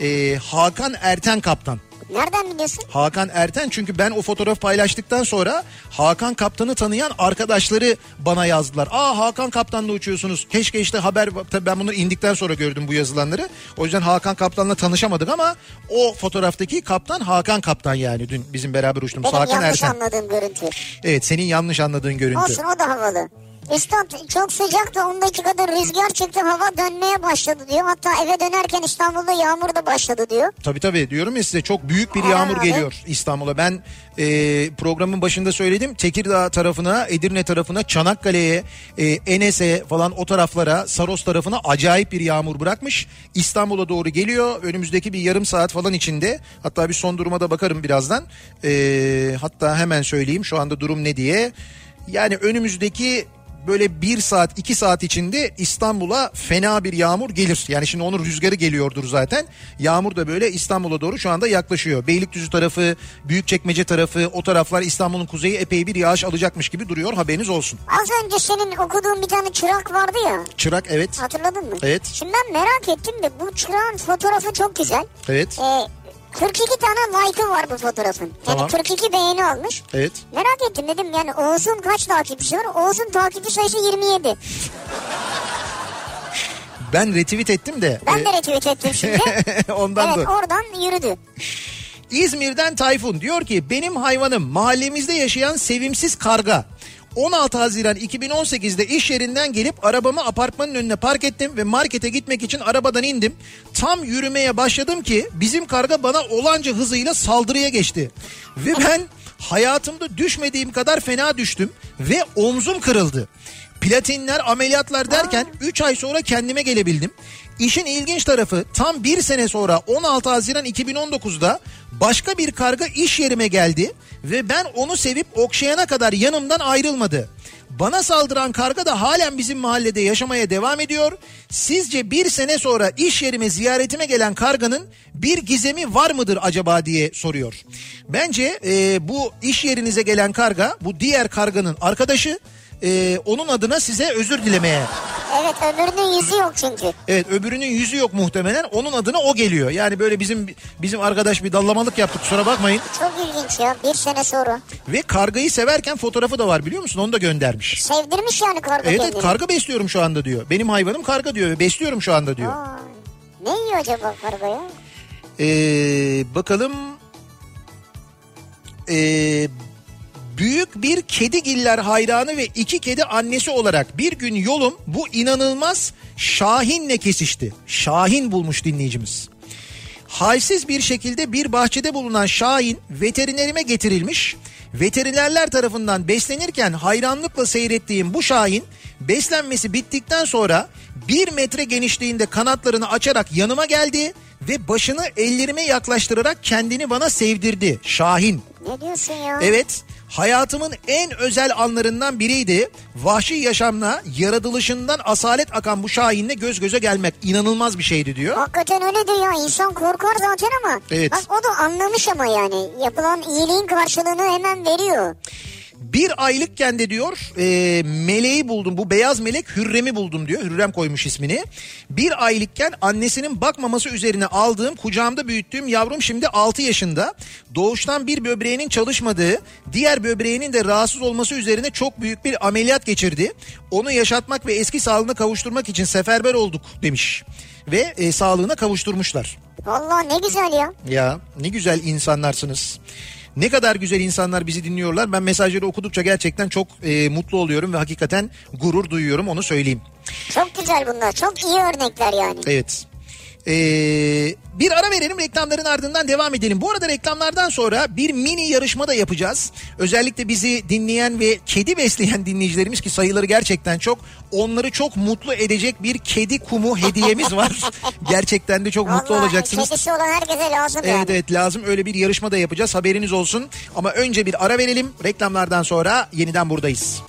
E, Hakan Erten kaptan. Nereden biliyorsun? Hakan Erten çünkü ben o fotoğraf paylaştıktan sonra Hakan Kaptan'ı tanıyan arkadaşları bana yazdılar. Aa Hakan Kaptan'la uçuyorsunuz. Keşke işte haber tabii ben bunu indikten sonra gördüm bu yazılanları. O yüzden Hakan Kaptan'la tanışamadık ama o fotoğraftaki kaptan Hakan Kaptan yani dün bizim beraber uçtuğumuz Benim Hakan yanlış Erten. anladığım görüntü. Evet senin yanlış anladığın görüntü. Olsun o da havalı. Üstad çok sıcaktı 10 dakikada rüzgar çıktı hava dönmeye başladı diyor. Hatta eve dönerken İstanbul'da yağmur da başladı diyor. Tabii tabii diyorum ya size çok büyük bir Aa, yağmur evet. geliyor İstanbul'a. Ben e, programın başında söyledim Tekirdağ tarafına, Edirne tarafına, Çanakkale'ye, e, Enes'e falan o taraflara, Saros tarafına acayip bir yağmur bırakmış. İstanbul'a doğru geliyor. Önümüzdeki bir yarım saat falan içinde. Hatta bir son duruma da bakarım birazdan. E, hatta hemen söyleyeyim şu anda durum ne diye. Yani önümüzdeki böyle bir saat iki saat içinde İstanbul'a fena bir yağmur gelir. Yani şimdi onun rüzgarı geliyordur zaten. Yağmur da böyle İstanbul'a doğru şu anda yaklaşıyor. Beylikdüzü tarafı, Büyükçekmece tarafı o taraflar İstanbul'un kuzeyi epey bir yağış alacakmış gibi duruyor haberiniz olsun. Az önce senin okuduğun bir tane çırak vardı ya. Çırak evet. Hatırladın mı? Evet. Şimdi ben merak ettim de bu çırağın fotoğrafı çok güzel. Evet. Ee, 42 tane like'ı var bu fotoğrafın. Yani Tamam. 42 beğeni almış. Evet. Merak ettim dedim yani Oğuz'un kaç takipçisi var? Oğuz'un takipçi sayısı 27. Ben retweet ettim de. Ben e, de retweet ettim şimdi. ondan evet da. oradan yürüdü. İzmir'den Tayfun diyor ki benim hayvanım mahallemizde yaşayan sevimsiz karga. 16 Haziran 2018'de iş yerinden gelip arabamı apartmanın önüne park ettim ve markete gitmek için arabadan indim. Tam yürümeye başladım ki bizim karga bana olanca hızıyla saldırıya geçti. Ve ben hayatımda düşmediğim kadar fena düştüm ve omzum kırıldı. Platinler, ameliyatlar derken 3 ay sonra kendime gelebildim. İşin ilginç tarafı tam bir sene sonra 16 Haziran 2019'da başka bir karga iş yerime geldi ve ben onu sevip okşayana kadar yanımdan ayrılmadı. Bana saldıran karga da halen bizim mahallede yaşamaya devam ediyor. Sizce bir sene sonra iş yerime ziyaretime gelen karganın bir gizemi var mıdır acaba diye soruyor. Bence e, bu iş yerinize gelen karga bu diğer karganın arkadaşı e, onun adına size özür dilemeye. Evet öbürünün yüzü yok çünkü. Evet öbürünün yüzü yok muhtemelen onun adına o geliyor. Yani böyle bizim bizim arkadaş bir dallamalık yaptık kusura bakmayın. Çok ilginç ya bir sene sonra. Ve kargayı severken fotoğrafı da var biliyor musun onu da göndermiş. Sevdirmiş yani karga Evet, kendini. karga besliyorum şu anda diyor. Benim hayvanım karga diyor ve besliyorum şu anda diyor. Aa, ne yiyor acaba karga ya? Ee, bakalım. Ee, büyük bir kedigiller hayranı ve iki kedi annesi olarak bir gün yolum bu inanılmaz Şahin'le kesişti. Şahin bulmuş dinleyicimiz. Halsiz bir şekilde bir bahçede bulunan Şahin veterinerime getirilmiş. Veterinerler tarafından beslenirken hayranlıkla seyrettiğim bu Şahin beslenmesi bittikten sonra bir metre genişliğinde kanatlarını açarak yanıma geldi ve başını ellerime yaklaştırarak kendini bana sevdirdi. Şahin. Ne diyorsun ya? Evet hayatımın en özel anlarından biriydi. Vahşi yaşamla yaratılışından asalet akan bu Şahin'le göz göze gelmek inanılmaz bir şeydi diyor. Hakikaten öyle diyor ya insan korkar zaten ama. Evet. Bak o da anlamış ama yani yapılan iyiliğin karşılığını hemen veriyor. Bir aylıkken de diyor e, meleği buldum bu beyaz melek Hürrem'i buldum diyor. Hürrem koymuş ismini. Bir aylıkken annesinin bakmaması üzerine aldığım kucağımda büyüttüğüm yavrum şimdi 6 yaşında. Doğuştan bir böbreğinin çalışmadığı diğer böbreğinin de rahatsız olması üzerine çok büyük bir ameliyat geçirdi. Onu yaşatmak ve eski sağlığına kavuşturmak için seferber olduk demiş. Ve e, sağlığına kavuşturmuşlar. Vallahi ne güzel ya. Ya ne güzel insanlarsınız. Ne kadar güzel insanlar bizi dinliyorlar. Ben mesajları okudukça gerçekten çok e, mutlu oluyorum ve hakikaten gurur duyuyorum onu söyleyeyim. Çok güzel bunlar. Çok iyi örnekler yani. Evet. Ee, bir ara verelim reklamların ardından devam edelim. Bu arada reklamlardan sonra bir mini yarışma da yapacağız. Özellikle bizi dinleyen ve kedi besleyen dinleyicilerimiz ki sayıları gerçekten çok. Onları çok mutlu edecek bir kedi kumu hediyemiz var. gerçekten de çok mutlu Vallahi olacaksınız. kedisi olan herkese lazım Evet yani. evet lazım öyle bir yarışma da yapacağız haberiniz olsun. Ama önce bir ara verelim reklamlardan sonra yeniden buradayız.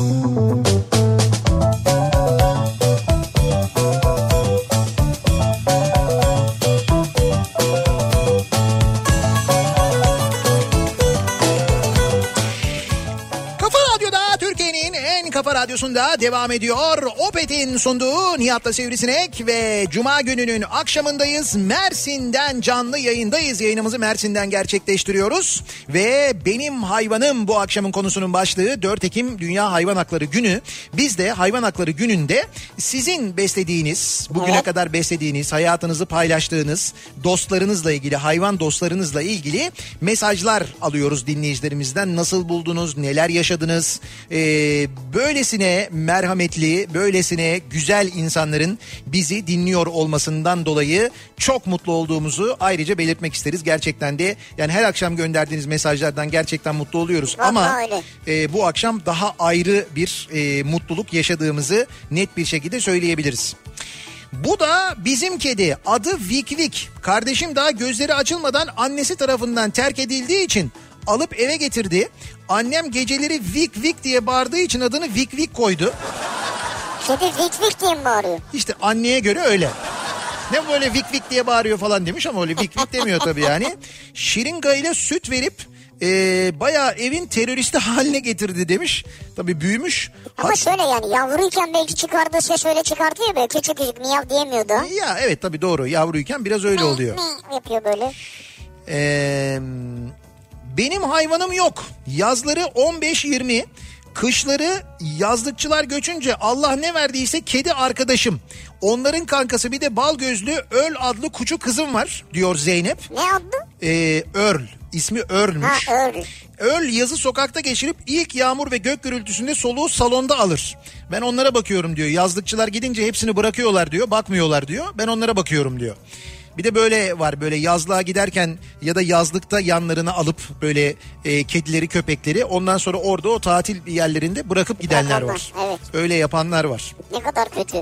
Kafa radyosunda devam ediyor. Opet'in sunduğu Nihat'la Sivrisinek ve Cuma gününün akşamındayız. Mersin'den canlı yayındayız. Yayınımızı Mersin'den gerçekleştiriyoruz. Ve benim hayvanım bu akşamın konusunun başlığı 4 Ekim Dünya Hayvan Hakları Günü. Biz de Hayvan Hakları Günü'nde sizin beslediğiniz, bugüne Evet. kadar beslediğiniz, hayatınızı paylaştığınız dostlarınızla ilgili, hayvan dostlarınızla ilgili mesajlar alıyoruz dinleyicilerimizden. Nasıl buldunuz, neler yaşadınız? Ee, böylesine merhametli, böylesine güzel insanların bizi dinliyor olmasından dolayı çok mutlu olduğumuzu ayrıca belirtmek isteriz. Gerçekten de yani her akşam gönderdiğiniz mesajlardan gerçekten mutlu oluyoruz. Vallahi Ama öyle. e, bu akşam daha ayrı bir e, mutluluk yaşadığımızı net bir şekilde söyleyebiliriz. Bu da bizim kedi adı Vik Vik. Kardeşim daha gözleri açılmadan annesi tarafından terk edildiği için alıp eve getirdi. Annem geceleri Vik Vik diye bağırdığı için adını Vik Vik koydu. Kedi vik vik diye mi bağırıyor? İşte anneye göre öyle. Ne böyle vik vik diye bağırıyor falan demiş ama öyle vik vik demiyor tabii yani. Şiringa ile süt verip e, bayağı evin teröristi haline getirdi demiş. Tabii büyümüş. Ama Hat- şöyle yani yavruyken belki çıkardığı ses öyle çıkartıyor ya böyle küçük küçük miyav diyemiyordu. Ya evet tabii doğru yavruyken biraz öyle oluyor. Yapıyor böyle. Ee, benim hayvanım yok. Yazları 15-20, kışları yazlıkçılar göçünce Allah ne verdiyse kedi arkadaşım. Onların kankası bir de bal gözlü Öl adlı kuçu kızım var diyor Zeynep. Ne adı? Ee, Örl ismi Örl'müş. Ha öyle. Öl yazı sokakta geçirip ilk yağmur ve gök gürültüsünde soluğu salonda alır. Ben onlara bakıyorum diyor. Yazlıkçılar gidince hepsini bırakıyorlar diyor. Bakmıyorlar diyor. Ben onlara bakıyorum diyor. Bir de böyle var böyle yazlığa giderken ya da yazlıkta yanlarına alıp böyle e, kedileri köpekleri ondan sonra orada o tatil yerlerinde bırakıp gidenler var. Evet. Öyle yapanlar var. Ne kadar kötü.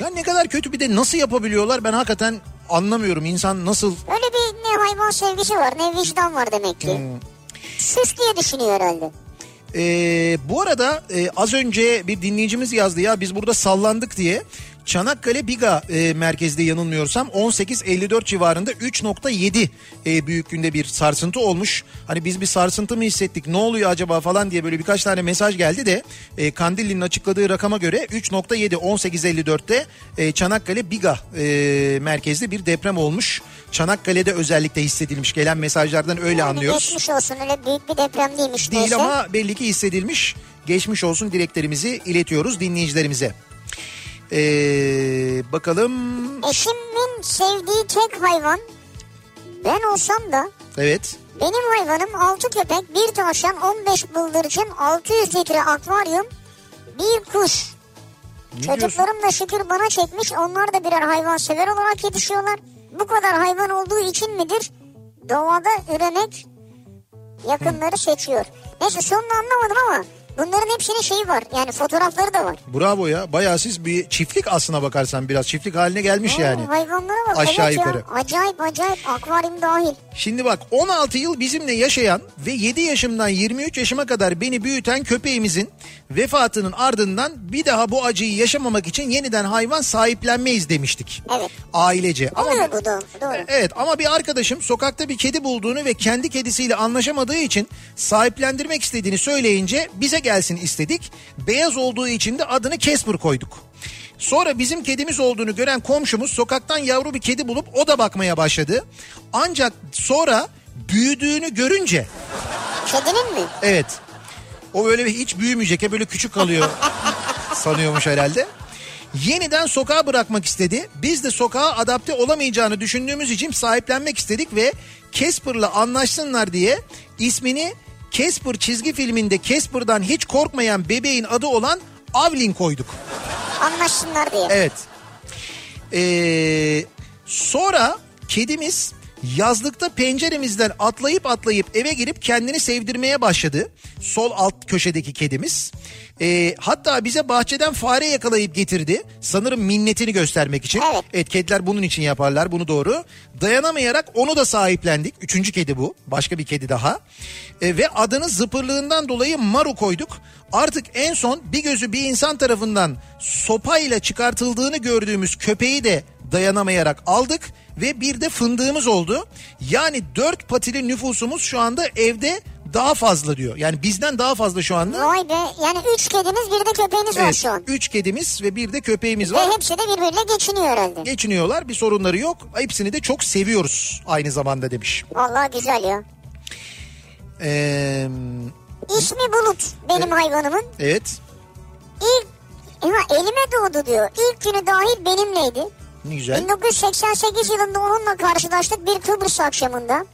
Ya ne kadar kötü bir de nasıl yapabiliyorlar ben hakikaten anlamıyorum. İnsan nasıl Öyle bir ne hayvan sevgisi var ne vicdan var demek ki. Hmm. Süs diye düşünüyor herhalde. Ee, bu arada e, az önce bir dinleyicimiz yazdı ya biz burada sallandık diye. Çanakkale Biga e, merkezde yanılmıyorsam 18.54 civarında 3.7 e, büyüklüğünde bir sarsıntı olmuş. Hani biz bir sarsıntı mı hissettik ne oluyor acaba falan diye böyle birkaç tane mesaj geldi de e, Kandilli'nin açıkladığı rakama göre 3.7 18.54'te e, Çanakkale Biga e, merkezde bir deprem olmuş. Çanakkale'de özellikle hissedilmiş gelen mesajlardan öyle Yani anlıyoruz. Geçmiş olsun öyle büyük bir deprem değilmiş Değil neyse. ama belli ki hissedilmiş. Geçmiş olsun dileklerimizi iletiyoruz dinleyicilerimize. Ee, bakalım. Eşimin sevdiği tek hayvan ben olsam da Evet. benim hayvanım 6 köpek, bir tavşan, 15 bıldırcın, 600 litre akvaryum, bir kuş. Ne diyorsun? Çocuklarım da şükür bana çekmiş. Onlar da birer hayvan sever olarak yetişiyorlar. Bu kadar hayvan olduğu için midir? Doğada üremek yakınları seçiyor. Neyse sonunu anlamadım ama bunların hepsinin şeyi var. Yani fotoğrafları da var. Bravo ya. Bayağı siz bir çiftlik aslına bakarsan biraz çiftlik haline gelmiş yani. Oo, hayvanlara bak. Aşağı evet yukarı. Ya, acayip acayip akvaryum dahil. Şimdi bak 16 yıl bizimle yaşayan ve 7 yaşımdan 23 yaşıma kadar beni büyüten köpeğimizin vefatının ardından bir daha bu acıyı yaşamamak için yeniden hayvan sahiplenmeyiz demiştik. Evet. Ailece. Ama Oluyor bu da doğru. Evet ama bir arkadaşım sokakta bir kedi bulduğunu ve kendi kedisiyle anlaşamadığı için sahiplendirmek istediğini söyleyince bize gelsin istedik. Beyaz olduğu için de adını Casper koyduk. Sonra bizim kedimiz olduğunu gören komşumuz sokaktan yavru bir kedi bulup o da bakmaya başladı. Ancak sonra büyüdüğünü görünce Kedinin mi? evet o böyle hiç büyümeyecek ya böyle küçük kalıyor sanıyormuş herhalde. Yeniden sokağa bırakmak istedi. Biz de sokağa adapte olamayacağını düşündüğümüz için sahiplenmek istedik ve Casper'la anlaşsınlar diye ismini Casper çizgi filminde Casper'dan hiç korkmayan bebeğin adı olan Avlin koyduk. Anlaşsınlar diye. Evet. Ee, sonra kedimiz yazlıkta penceremizden atlayıp atlayıp eve girip kendini sevdirmeye başladı. Sol alt köşedeki kedimiz. Ee, hatta bize bahçeden fare yakalayıp getirdi. Sanırım minnetini göstermek için. Evet. Evet kediler bunun için yaparlar bunu doğru. Dayanamayarak onu da sahiplendik. Üçüncü kedi bu. Başka bir kedi daha. Ee, ve adını zıpırlığından dolayı Maru koyduk. Artık en son bir gözü bir insan tarafından sopayla çıkartıldığını gördüğümüz köpeği de dayanamayarak aldık. Ve bir de fındığımız oldu. Yani dört patili nüfusumuz şu anda evde daha fazla diyor. Yani bizden daha fazla şu anda. Vay be yani üç kediniz bir de köpeğiniz var Evet, şu an. üç kedimiz ve bir de köpeğimiz Ve var. hepsi de birbiriyle geçiniyor herhalde. Geçiniyorlar bir sorunları yok. Hepsini de çok seviyoruz aynı zamanda demiş. Vallahi güzel ya. Ee, İsmi Bulut benim hayvanımın. evet İlk ya elime doğdu diyor. İlk günü dahil benimleydi. ne güzel. 1988 yılında onunla karşılaştık bir Kıbrıs akşamında.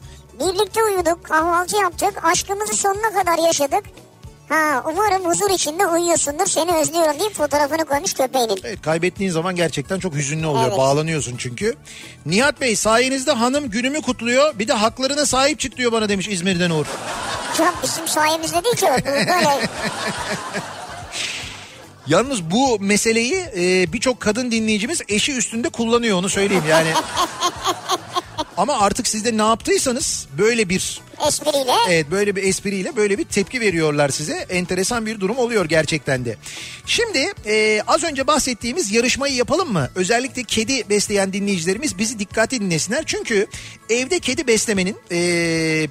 Birlikte uyuduk, kahvaltı yaptık, aşkımızı sonuna kadar yaşadık. Ha umarım huzur içinde uyuyorsundur seni özlüyorum deyip fotoğrafını koymuş köpeğinin. Evet kaybettiğin zaman gerçekten çok hüzünlü oluyor. Evet. Bağlanıyorsun çünkü. Nihat Bey sayenizde hanım günümü kutluyor. Bir de haklarına sahip çık diyor bana demiş İzmir'den Uğur. Ya bizim sayemizde değil ki o. Böyle Yalnız bu meseleyi e, birçok kadın dinleyicimiz eşi üstünde kullanıyor onu söyleyeyim yani. Ama artık siz de ne yaptıysanız böyle bir espriyle. Evet böyle bir espriyle böyle bir tepki veriyorlar size. Enteresan bir durum oluyor gerçekten de. Şimdi e, az önce bahsettiğimiz yarışmayı yapalım mı? Özellikle kedi besleyen dinleyicilerimiz bizi dikkatli dinlesinler. Çünkü evde kedi beslemenin e,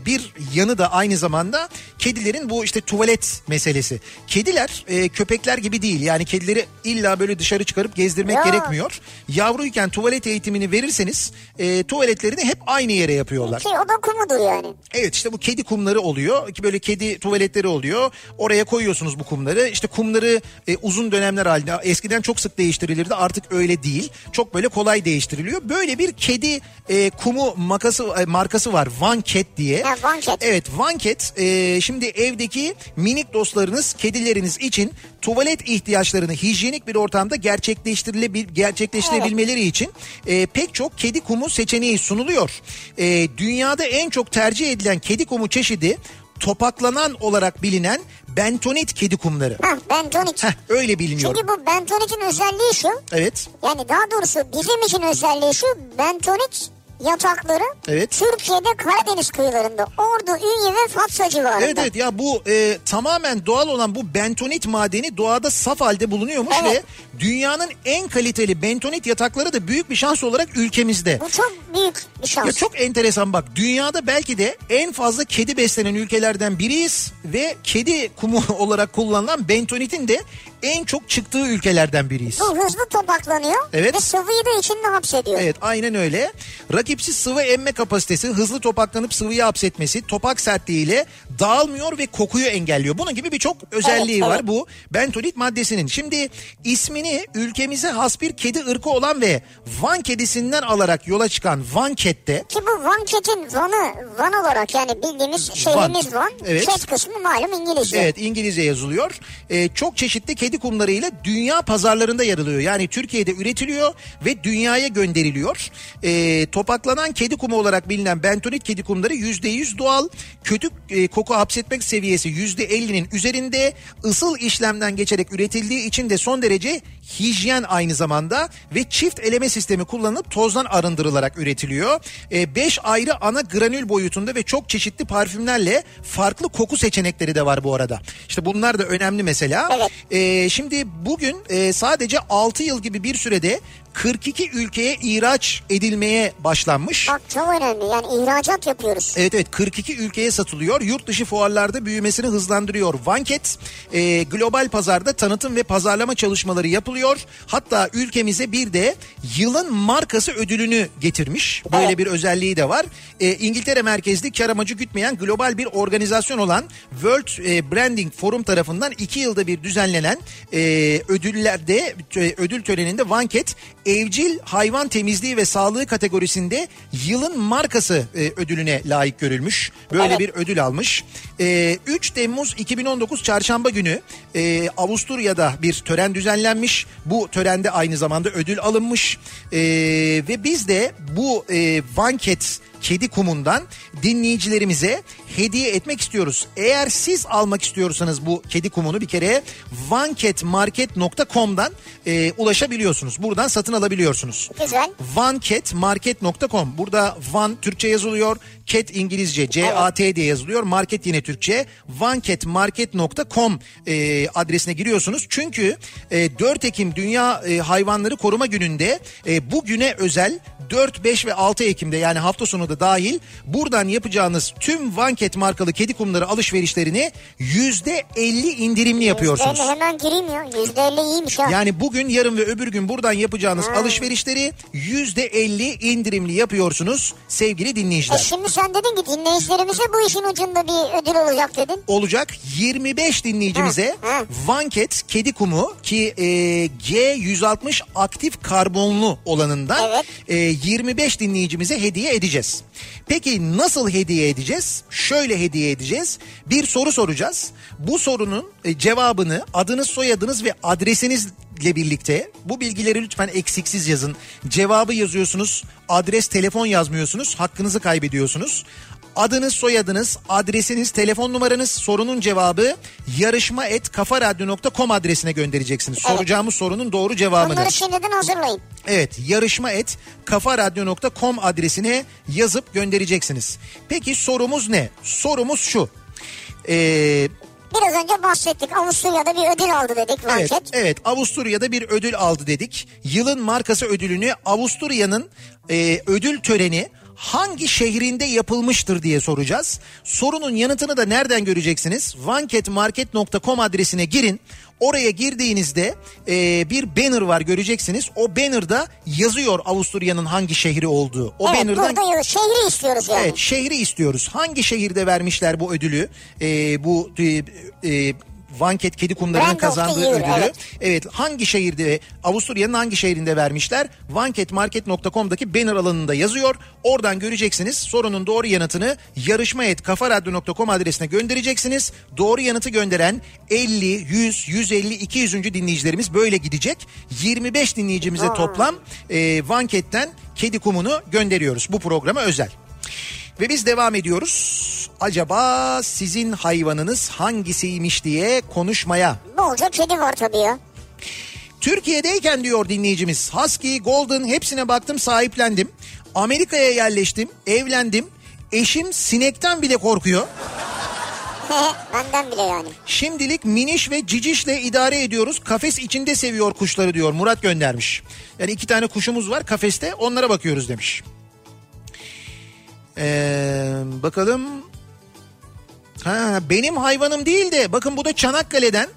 bir yanı da aynı zamanda kedilerin bu işte tuvalet meselesi. Kediler e, köpekler gibi değil. Yani kedileri illa böyle dışarı çıkarıp gezdirmek Ya. gerekmiyor. Yavruyken tuvalet eğitimini verirseniz e, tuvaletlerini hep aynı yere yapıyorlar. Ki o da kumudur yani. Evet işte bu kedi kumları oluyor. Ki Böyle kedi tuvaletleri oluyor. Oraya koyuyorsunuz bu kumları. İşte kumları e, uzun dönemler halinde eskiden çok sık değiştirilirdi. Artık öyle değil. Çok böyle kolay değiştiriliyor. Böyle bir kedi e, kumu makası e, markası var. One Cat diye. Ha, One Cat. Evet One Cat e, şimdi evdeki minik dostlarınız, kedileriniz için tuvalet ihtiyaçlarını hijyenik bir ortamda gerçekleştirilebil gerçekleştirebilmeleri için e, pek çok kedi kumu seçeneği sunuluyor. E, dünyada en çok tercih edilen kedi kumu çeşidi topaklanan olarak bilinen bentonit kedi kumları. Heh bentonit. Heh, öyle biliniyor. Çünkü bu bentonitin özelliği şu. Evet. Yani daha doğrusu bizim için özelliği şu. Bentonit yatakları Evet. Türkiye'de Karadeniz kıyılarında Ordu, Ünye ve Fatsa civarında. Evet evet ya bu e, tamamen doğal olan bu bentonit madeni doğada saf halde bulunuyormuş Evet. ve dünyanın en kaliteli bentonit yatakları da büyük bir şans olarak ülkemizde. Bu çok büyük bir şans. Ya çok enteresan bak dünyada belki de en fazla kedi beslenen ülkelerden biriyiz ve kedi kumu olarak kullanılan bentonitin de en çok çıktığı ülkelerden biriyiz. Bu hızlı topaklanıyor Evet. ve sıvıyı da içinde hapsediyor. Evet aynen öyle. Rakipsiz sıvı emme kapasitesi, hızlı topaklanıp sıvıyı hapsetmesi, topak sertliğiyle dağılmıyor ve kokuyu engelliyor. Bunun gibi birçok özelliği Evet, var evet. bu bentonit maddesinin. Şimdi ismini ülkemize has bir kedi ırkı olan ve Van kedisinden alarak yola çıkan Van Cat'te Ki bu Van Cat'in Van'ı Van olarak yani bildiğimiz şehrimiz Van. Evet. Cat kısmı malum İngilizce. Evet İngilizce yazılıyor. Ee, çok çeşitli kedi kumlarıyla dünya pazarlarında yer alıyor. Yani Türkiye'de üretiliyor ve dünyaya gönderiliyor. Ee, topaklanan kedi kumu olarak bilinen bentonit kedi kumları %100 doğal. Kötü e, koku hapsetmek seviyesi %50'nin üzerinde. ısıl işlemden geçerek üretildiği için de son derece hijyen aynı zamanda ve çift eleme sistemi kullanılıp tozdan arındırılarak üretiliyor. 5 ayrı ana granül boyutunda ve çok çeşitli parfümlerle farklı koku seçenekleri de var bu arada. İşte bunlar da önemli mesela. Evet. Ee, şimdi bugün e, sadece 6 yıl gibi bir sürede 42 ülkeye ihraç edilmeye başlanmış. Bak çok önemli yani ihracat yapıyoruz. Evet evet 42 ülkeye satılıyor. Yurt dışı fuarlarda büyümesini hızlandırıyor. Vanket e, global pazarda tanıtım ve pazarlama çalışmaları yapılıyor. Hatta ülkemize bir de yılın markası ödülünü getirmiş. Böyle Evet. bir özelliği de var. E, İngiltere merkezli kar amacı gütmeyen global bir organizasyon olan World e, Branding Forum tarafından iki yılda bir düzenlenen e, ödüllerde e, ödül töreninde Vanket evcil hayvan temizliği ve sağlığı kategorisinde yılın markası e, ödülüne layık görülmüş. Böyle Evet. bir ödül almış. E, 3 Temmuz 2019 çarşamba günü e, Avusturya'da bir tören düzenlenmiş. Bu törende aynı zamanda ödül alınmış. E, ve biz de bu e, Vanket kedi kumundan dinleyicilerimize hediye etmek istiyoruz. Eğer siz almak istiyorsanız bu kedi kumunu bir kere vanketmarket.com'dan e, ulaşabiliyorsunuz. Buradan satın alabiliyorsunuz. Güzel. Vanketmarket.com Burada Van Türkçe yazılıyor. Cat İngilizce C-A-T diye yazılıyor. Market yine Türkçe. Vanketmarket.com e, adresine giriyorsunuz. Çünkü e, 4 Ekim Dünya e, Hayvanları Koruma Günü'nde e, bu güne özel 4, 5 ve 6 Ekim'de yani hafta sonu da dahil buradan yapacağınız tüm Vanket markalı kedi kumları alışverişlerini %50 indirimli yapıyorsunuz. %50 hemen gireyim ya. %50 iyiymiş ha. Yani bugün, yarın ve öbür gün buradan yapacağınız alışverişleri %50 indirimli yapıyorsunuz sevgili E dinleyiciler. şimdi sen dedin ki dinleyicilerimize bu işin ucunda bir ödül olacak dedin. Olacak 25 dinleyicimize Hı, hı. Vanket kedi kumu ki e, G160 aktif karbonlu olanından Evet. e, 25 dinleyicimize hediye edeceğiz. Peki nasıl hediye edeceğiz? Şöyle hediye edeceğiz. Bir soru soracağız. Bu sorunun e, cevabını adınız, soyadınız ve adresinizle birlikte bu bilgileri lütfen eksiksiz yazın. Cevabı yazıyorsunuz. Adres, telefon yazmıyorsunuz. Hakkınızı kaybediyorsunuz. Adınız, soyadınız, adresiniz, telefon numaranız, sorunun cevabı yarışma et kafaradyo.com adresine göndereceksiniz. Evet. Soracağımız sorunun doğru cevabını. Bunları şimdiden hazırlayın. Evet yarışma et kafaradyo.com adresine yazıp göndereceksiniz. Peki sorumuz ne? Sorumuz şu. Ee, Biraz önce bahsettik. Avusturya'da bir ödül aldı dedik evet, Vanket. evet Avusturya'da bir ödül aldı dedik. Yılın markası ödülünü Avusturya'nın e, ödül töreni hangi şehrinde yapılmıştır diye soracağız. Sorunun yanıtını da nereden göreceksiniz? vanketmarket.com adresine girin. Oraya girdiğinizde e, bir banner var göreceksiniz. O bannerda yazıyor Avusturya'nın hangi şehri olduğu. O evet bannerdan burada şehri istiyoruz yani. Evet şehri istiyoruz. Hangi şehirde vermişler bu ödülü? Ee, bu e, e, Vanket kedi kumlarının kazandığı ödülü. evet. Evet. hangi şehirde Avusturya'nın hangi şehrinde vermişler? Vanketmarket.com'daki banner alanında yazıyor. Oradan göreceksiniz. Sorunun doğru yanıtını yarışma.kafaradyo.com adresine göndereceksiniz. Doğru yanıtı gönderen 50, 100, 150, 200. dinleyicilerimiz böyle gidecek. 25 dinleyicimize toplam e, Vanket'ten kedi kumunu gönderiyoruz. Bu programa özel. Ve biz devam ediyoruz. Acaba sizin hayvanınız hangisiymiş diye konuşmaya. Bolca kedi var tabii ya. Türkiye'deyken diyor dinleyicimiz Husky, Golden hepsine baktım sahiplendim. Amerika'ya yerleştim, evlendim. Eşim sinekten bile korkuyor. Benden bile yani. Şimdilik miniş ve cicişle idare ediyoruz. Kafes içinde seviyor kuşları diyor. Murat göndermiş. Yani iki tane kuşumuz var kafeste onlara bakıyoruz demiş. Ee, bakalım. Ha, benim hayvanım değil de bakın bu da Çanakkale'den.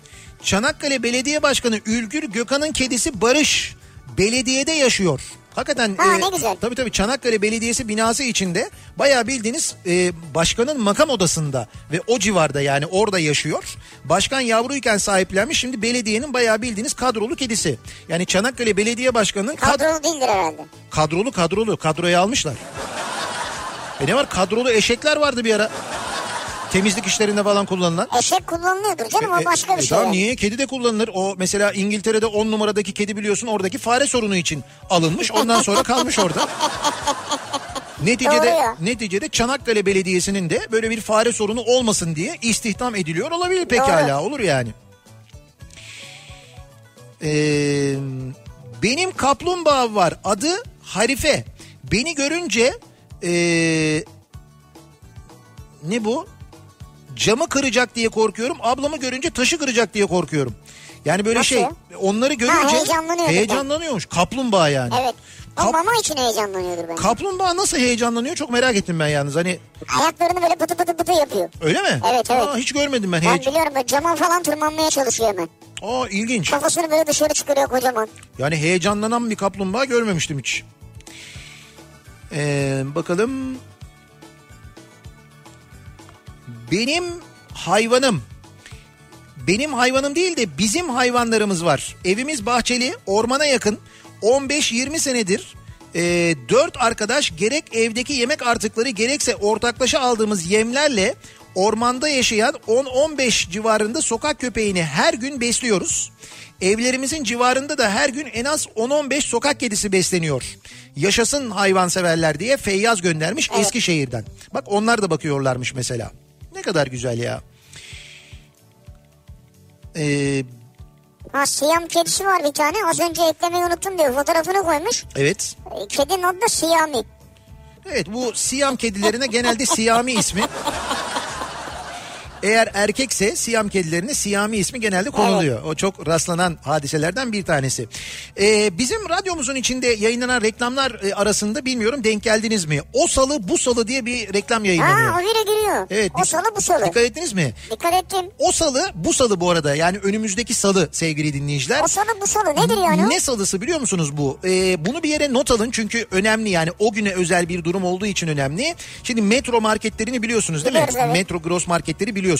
Çanakkale Belediye Başkanı Ülgür Gökhan'ın kedisi Barış belediyede yaşıyor. Hakikaten Ha, ne güzel. tabii tabii Çanakkale Belediyesi binası içinde bayağı bildiğiniz e, başkanın makam odasında ve o civarda yani orada yaşıyor. Başkan yavruyken sahiplenmiş şimdi belediyenin bayağı bildiğiniz kadrolu kedisi. Yani Çanakkale Belediye Başkanı'nın kad- Kadrolu değildir herhalde. kadrolu kadrolu kadroya almışlar. E ne var kadrolu eşekler vardı bir ara. Temizlik işlerinde falan kullanılan. Eşek kullanılıyordur canım o E, başka e, bir şey. Tamam niye? Kedi de kullanılır. O mesela İngiltere'de 10 numaradaki kedi biliyorsun oradaki fare sorunu için alınmış. Ondan sonra kalmış orada. Neticede Doğru ya. neticede Çanakkale Belediyesi'nin de böyle bir fare sorunu olmasın diye istihdam ediliyor olabilir pekala olur yani. Ee, benim kaplumbağa var adı Harife. Beni görünce ee, ne bu? Camı kıracak diye korkuyorum. Ablamı görünce taşı kıracak diye korkuyorum. Yani böyle Nasıl? şey onları görünce de. heyecanlanıyormuş. Kaplumbağa yani. Evet. O Kap- mama için heyecanlanıyordur bence. Kaplumbağa nasıl heyecanlanıyor çok merak ettim ben yalnız. Hani Ayaklarını böyle pıtı pıtı pıtı yapıyor. öyle mi? Evet, evet. Aa, hiç görmedim ben. Ben Heyecan... biliyorum böyle cama falan tırmanmaya çalışıyor hemen. Aa ilginç. Kafasını böyle dışarı çıkarıyor kocaman. Yani heyecanlanan bir kaplumbağa görmemiştim hiç. Ee, bakalım. Benim hayvanım. Benim hayvanım değil de bizim hayvanlarımız var. Evimiz bahçeli, ormana yakın. 15-20 senedir e, 4 arkadaş gerek evdeki yemek artıkları gerekse ortaklaşa aldığımız yemlerle ormanda yaşayan 10-15 civarında sokak köpeğini her gün besliyoruz. Evlerimizin civarında da her gün en az 10-15 sokak kedisi besleniyor. Yaşasın hayvanseverler diye Feyyaz göndermiş Eskişehir'den. Bak onlar da bakıyorlarmış mesela. Ne kadar güzel ya. Ee, Ha Siyam kedisi var bir tane. Az önce eklemeyi unuttum diyor. Fotoğrafını koymuş. evet. E, Kedinin adı da Siyami. Evet bu Siyam kedilerine genelde Siyami ismi. Eğer erkekse Siyam kedilerine Siyami ismi genelde konuluyor. O çok rastlanan hadiselerden bir tanesi. Ee, bizim radyomuzun içinde yayınlanan reklamlar e, arasında bilmiyorum denk geldiniz mi? O salı bu salı diye bir reklam yayınlanıyor. Ha o biri giriyor. Evet. o salı bu salı. Dikkat ettiniz mi? Dikkat ettim. O salı bu salı bu arada yani önümüzdeki salı sevgili dinleyiciler. O salı bu salı nedir yani? Ne salısı biliyor musunuz bu? Ee, bunu bir yere not alın çünkü önemli yani o güne özel bir durum olduğu için önemli. Şimdi metro marketlerini biliyorsunuz değil Biliyoruz, mi? evet. Metro gross marketleri biliyorsunuz.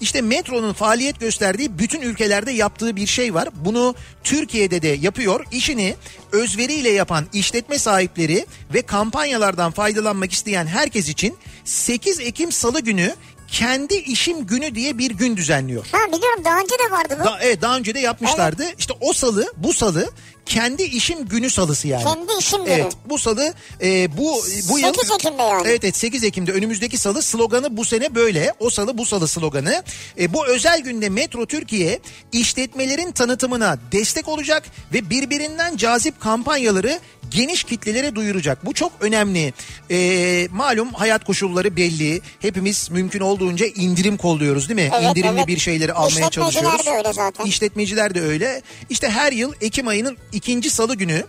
İşte metronun faaliyet gösterdiği bütün ülkelerde yaptığı bir şey var. Bunu Türkiye'de de yapıyor. İşini özveriyle yapan işletme sahipleri ve kampanyalardan faydalanmak isteyen herkes için 8 Ekim Salı günü kendi işim günü diye bir gün düzenliyor. Ha biliyorum daha önce de vardı bu. Da, evet daha önce de yapmışlardı. İşte o salı bu salı kendi işim günü salısı yani. Kendi işim günü. Evet bu salı e, bu bu yıl 8 Ekim'de yani. Evet evet 8 Ekim'de önümüzdeki salı sloganı bu sene böyle. O salı bu salı sloganı. E, bu özel günde Metro Türkiye işletmelerin tanıtımına destek olacak ve birbirinden cazip kampanyaları geniş kitlelere duyuracak. Bu çok önemli. E, malum hayat koşulları belli. Hepimiz mümkün olduğunca indirim kolluyoruz değil mi? Evet, İndirimli evet. bir şeyleri almaya İşletmeciler çalışıyoruz. de öyle zaten. İşletmeciler de öyle. İşte her yıl Ekim ayının ikinci salı günü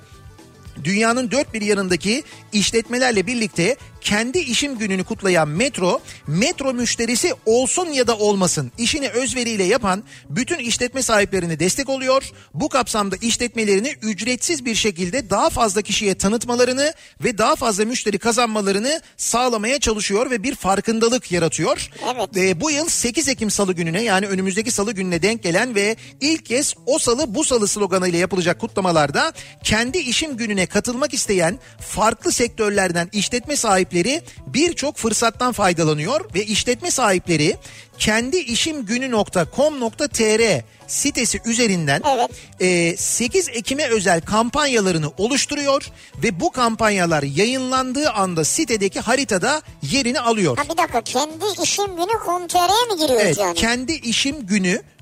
dünyanın dört bir yanındaki işletmelerle birlikte kendi işim gününü kutlayan Metro, Metro müşterisi olsun ya da olmasın işini özveriyle yapan bütün işletme sahiplerine destek oluyor. Bu kapsamda işletmelerini ücretsiz bir şekilde daha fazla kişiye tanıtmalarını ve daha fazla müşteri kazanmalarını sağlamaya çalışıyor ve bir farkındalık yaratıyor. Evet. Ve bu yıl 8 Ekim Salı gününe yani önümüzdeki Salı gününe denk gelen ve ilk kez o salı bu salı sloganıyla yapılacak kutlamalarda kendi işim gününe katılmak isteyen farklı sektörlerden işletme sahipleri sahipleri birçok fırsattan faydalanıyor ve işletme sahipleri kendi işim günü.com.tr sitesi üzerinden Evet. e, 8 Ekim'e özel kampanyalarını oluşturuyor ve bu kampanyalar yayınlandığı anda sitedeki haritada yerini alıyor. Ha bir dakika kendi işim günü com.tr'ye mi giriyoruz Evet, yani? kendi işim günü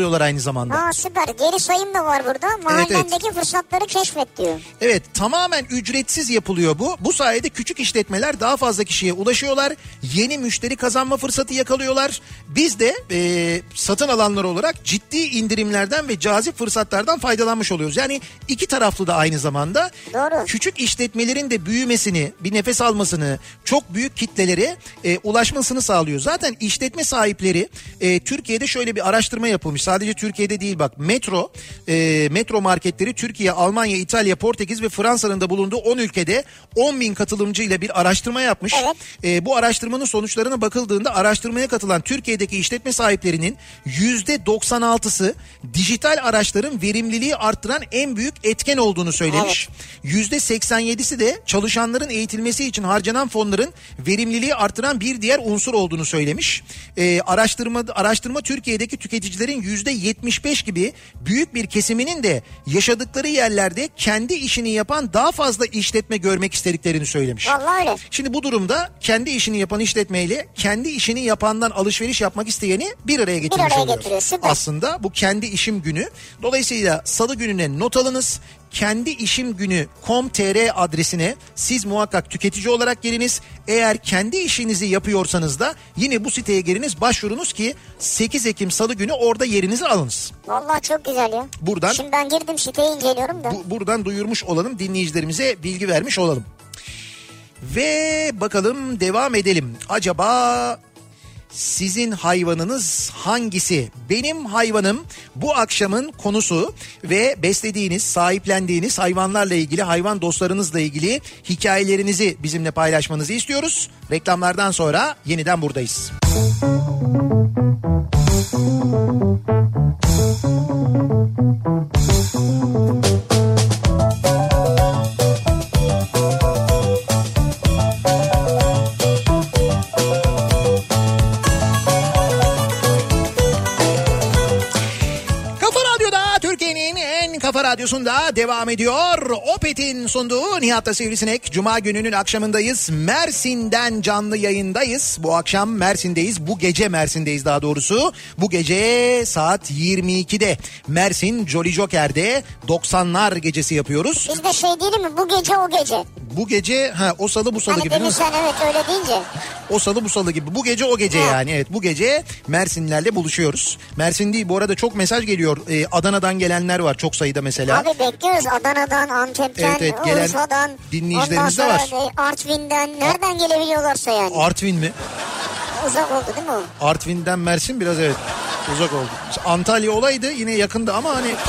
bu siteye Evet. giriyorsunuz. Kendi işinizi yapıyorsunuz. Bir üretiyorsunuz. Kendi el emeğinizle üretiyorsunuz. Bunu kitlelere duyurmak istiyorsunuz. İşte bu siteye girip başvuruyorsunuz metroya. Sizi 8 Ekim Salı günü bu sitedeki haritaya yerleştiriyorlar. İnsanlar haritadan tıklıyorlar. Mersin'de dinliyorlar mesela değil mi bizi? Evet. Mersin haritasına tıkladıklarında Mersin'deki kendi işini yapanlarla oradan iletişime geçiyorlar ve onların düzenledikleri o güne özel kampanyaları oradan görüyorlar ve oradan satın alıyorlar aynı zamanda. Aa süper geri sayım da var burada. Mahallendeki fırsatları keşfet diyor. Evet tamamen ücretsiz yapılıyor bu. Bu sayede küçük işletmeler daha fazla kişiye ulaşıyorlar. Yeni müşteri kazanma fırsatı yakalıyorlar. Biz de e, satın alanlar olarak ciddi indirimlerden ve cazip fırsatlardan faydalanmış oluyoruz. Yani iki taraflı da aynı zamanda. Doğru. Küçük işletmelerin de büyümesini, bir nefes almasını, çok büyük kitlelere e, ulaşmasını sağlıyor. Zaten işletme sahipleri e, Türkiye'de şöyle bir araştırma yapılmış. Sadece Türkiye'de değil bak metro, e, metro marketleri Türkiye, Almanya, İtalya, Portekiz ve Fransa'nın da bulunduğu 10 ülkede 10 bin katılımcı ile bir araştırma yapmış. Evet. E, bu araştırmanın sonuçlarına bakıldığında araştırmaya katılan Türkiye'deki işletme sahiplerinin %96'sı dijital araçların verimliliği arttıran en büyük etken olduğunu söylemiş. %87'si de çalışanların eğitilmesi için harcanan fonların verimliliği artıran bir diğer unsur olduğunu söylemiş. E, araştırma araştırma Türkiye'deki tüketicilerin %75 gibi büyük bir kesiminin de yaşadıkları yerlerde kendi işini yapan daha fazla işletme görmek istediklerini söylemiş. Vallahi öyle. Şimdi bu durumda kendi işini yapan işletmeyle kendi işini yapandan alışveriş yapmak isteyeni bir araya getirmiş araya oluyoruz. Aslında bu kendi işim günü. Dolayısıyla salı gününe not alınız. Kendi işim günü com.tr adresine siz muhakkak tüketici olarak giriniz. Eğer kendi işinizi yapıyorsanız da yine bu siteye giriniz başvurunuz ki 8 Ekim salı günü orada yerinizi alınız. Vallahi çok güzel ya. Buradan- Şimdi ben girdim siteyi inceliyorum da. Bu, buradan duyurmuş olalım dinleyicilerimize bilgi vermiş olalım. Ve bakalım devam edelim. Acaba sizin hayvanınız hangisi? Benim hayvanım bu akşamın konusu ve beslediğiniz, sahiplendiğiniz hayvanlarla ilgili, hayvan dostlarınızla ilgili hikayelerinizi bizimle paylaşmanızı istiyoruz. Reklamlardan sonra yeniden buradayız. Kafa radyosunda devam ediyor. Opet'in sunduğu Nihat'ta Sivrisinek. Cuma gününün akşamındayız. Mersin'den canlı yayındayız. Bu akşam Mersin'deyiz. Bu gece Mersin'deyiz daha doğrusu. Bu gece saat 22'de Mersin Jolly Joker'de 90'lar gecesi yapıyoruz. Biz de şey değil mi bu gece o gece. Bu gece ha o salı bu salı Hani gibi değil mi? sen evet öyle deyince. O salı bu salı gibi. Bu gece o gece Ha. yani. Evet bu gece Mersinlerle buluşuyoruz. Mersin değil bu arada çok mesaj geliyor. Ee, Adana'dan gelenler var çok sayıda mesela. Abi bekliyoruz Adana'dan, Antep'ten, Evet, evet, gelen Urfa'dan. dinleyicilerimiz de var. Artvin'den nereden gelebiliyorlarsa yani. Artvin mi? Uzak oldu değil mi o? Artvin'den Mersin biraz evet uzak oldu. Antalya olaydı yine yakındı ama hani...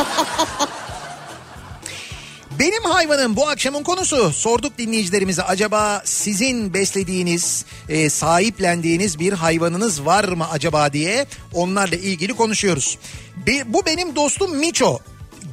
Benim hayvanım bu akşamın konusu. Sorduk dinleyicilerimize acaba sizin beslediğiniz, e, sahiplendiğiniz bir hayvanınız var mı acaba diye onlarla ilgili konuşuyoruz. Be- bu benim dostum Miço.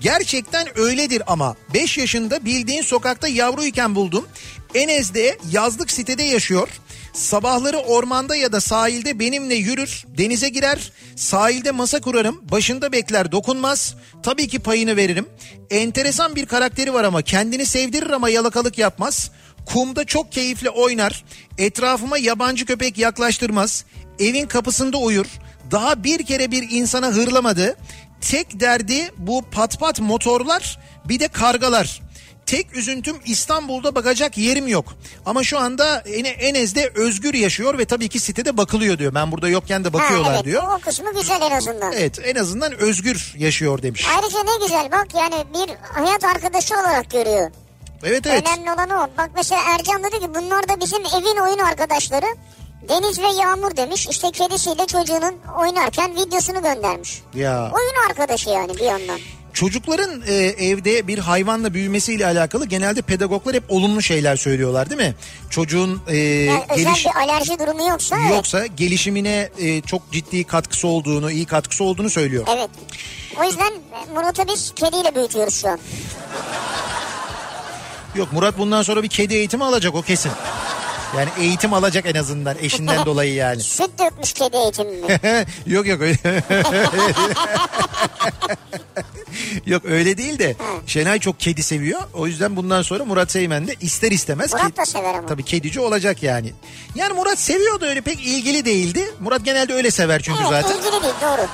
Gerçekten öyledir ama 5 yaşında bildiğin sokakta yavruyken buldum. Enez'de yazlık sitede yaşıyor. Sabahları ormanda ya da sahilde benimle yürür, denize girer, sahilde masa kurarım, başında bekler dokunmaz. Tabii ki payını veririm. Enteresan bir karakteri var ama kendini sevdirir ama yalakalık yapmaz. Kumda çok keyifli oynar. Etrafıma yabancı köpek yaklaştırmaz. Evin kapısında uyur. Daha bir kere bir insana hırlamadı. Tek derdi bu pat pat motorlar bir de kargalar. Tek üzüntüm İstanbul'da bakacak yerim yok. Ama şu anda Ene- Enez'de özgür yaşıyor ve tabii ki sitede bakılıyor diyor. Ben burada yokken de bakıyorlar ha, evet, diyor. O kısmı güzel en azından. Evet en azından özgür yaşıyor demiş. Ayrıca ne güzel bak yani bir hayat arkadaşı olarak görüyor. Evet evet. Önemli olan o. Bak mesela Ercan dedi ki bunlar da bizim evin oyun arkadaşları. Deniz ve Yağmur demiş. İşte kedisiyle çocuğunun oynarken videosunu göndermiş. Ya. Oyun arkadaşı yani bir yandan. Çocukların e, evde bir hayvanla büyümesiyle alakalı genelde pedagoglar hep olumlu şeyler söylüyorlar değil mi? Çocuğun e, Yani özel geliş bir alerji durumu yoksa evet. yoksa gelişimine e, çok ciddi katkısı olduğunu, iyi katkısı olduğunu söylüyor. Evet. O yüzden Murat'ı biz kediyle büyütüyoruz şu an. Yok Murat bundan sonra bir kedi eğitimi alacak o kesin. Yani eğitim alacak en azından eşinden dolayı yani. Süt dökmüş kedi eğitimi mi? yok yok öyle. yok öyle değil de Şenay çok kedi seviyor. O yüzden bundan sonra Murat Seymen de ister istemez Murat da sever ama. Tabii kedici olacak yani. Yani Murat seviyordu öyle pek ilgili değildi. Murat genelde öyle sever çünkü Evet zaten. ilgili değil doğru.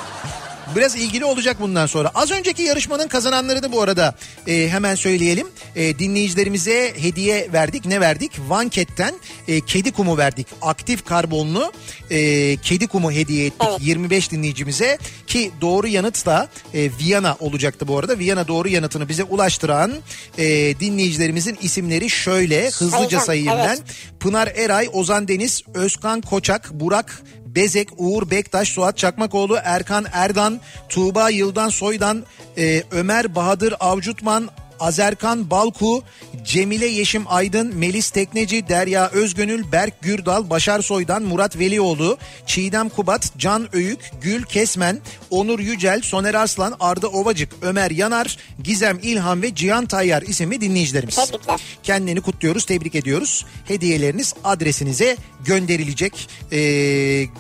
Biraz ilgili olacak bundan sonra. Az önceki yarışmanın kazananlarını bu arada e, hemen söyleyelim. E, dinleyicilerimize hediye verdik. Ne verdik? Vanket'ten e, kedi kumu verdik. Aktif karbonlu e, kedi kumu hediye ettik Evet. 25 dinleyicimize. Ki doğru yanıt da e, Viyana olacaktı bu arada. Viyana doğru yanıtını bize ulaştıran e, dinleyicilerimizin isimleri şöyle hızlıca sayayım evet. ben. Pınar Eray, Ozan Deniz, Özkan Koçak, Burak Bezek, Uğur Bektaş, Suat Çakmakoğlu, Erkan Erdan, Tuğba Yıldan Soydan, e, Ömer Bahadır Avcutman, Azerkan Balku, Cemile Yeşim Aydın, Melis Tekneci, Derya Özgönül, Berk Gürdal, Başar Soydan, Murat Velioğlu, Çiğdem Kubat, Can Öğük, Gül Kesmen, Onur Yücel, Soner Arslan, Arda Ovacık, Ömer Yanar, Gizem İlhan ve Cihan Tayyar isimli dinleyicilerimiz. Tebrikler. Kendini kutluyoruz, tebrik ediyoruz. Hediyeleriniz adresinize gönderilecek. Ee,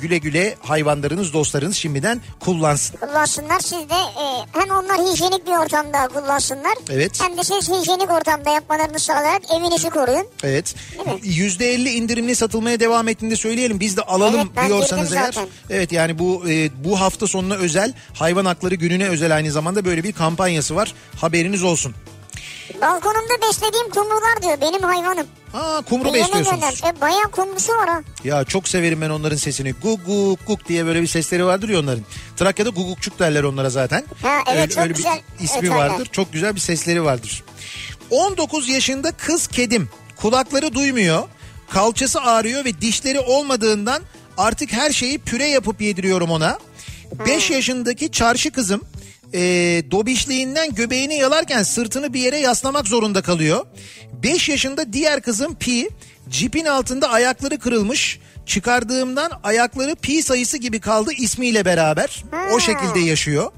güle güle hayvanlarınız, dostlarınız şimdiden kullansın. Kullansınlar siz de e, hem onlar hijyenik bir ortamda kullansınlar. Evet. Hem de siz hijyenik ortamda yapmalarını sağlayarak evinizi koruyun. Evet. Değil %50 indirimli satılmaya devam ettiğinde söyleyelim. Biz de alalım Evet, diyorsanız eğer. zaten. Evet yani bu e, bu hafta sonuna özel hayvan hakları gününe özel aynı zamanda böyle bir kampanyası var. Haberiniz olsun. Balkonumda beslediğim kumrular diyor benim hayvanım. Aa kumru Yemin besliyorsunuz. ederim. E, bayağı kumrusu var ha. Ya çok severim ben onların sesini. Guk guk guk diye böyle bir sesleri vardır ya onların. Trakya'da gugukçuk derler onlara zaten. Ha, evet, çok bir güzel ismi öterler. vardır. Çok güzel bir sesleri vardır. 19 yaşında kız kedim. Kulakları duymuyor. Kalçası ağrıyor ve dişleri olmadığından artık her şeyi püre yapıp yediriyorum ona. 5 yaşındaki çarşı kızım e, dobişliğinden göbeğini yalarken sırtını bir yere yaslamak zorunda kalıyor. 5 yaşında diğer kızım Pi cipin altında ayakları kırılmış. Çıkardığımdan ayakları pi sayısı gibi kaldı ismiyle beraber. O şekilde yaşıyor.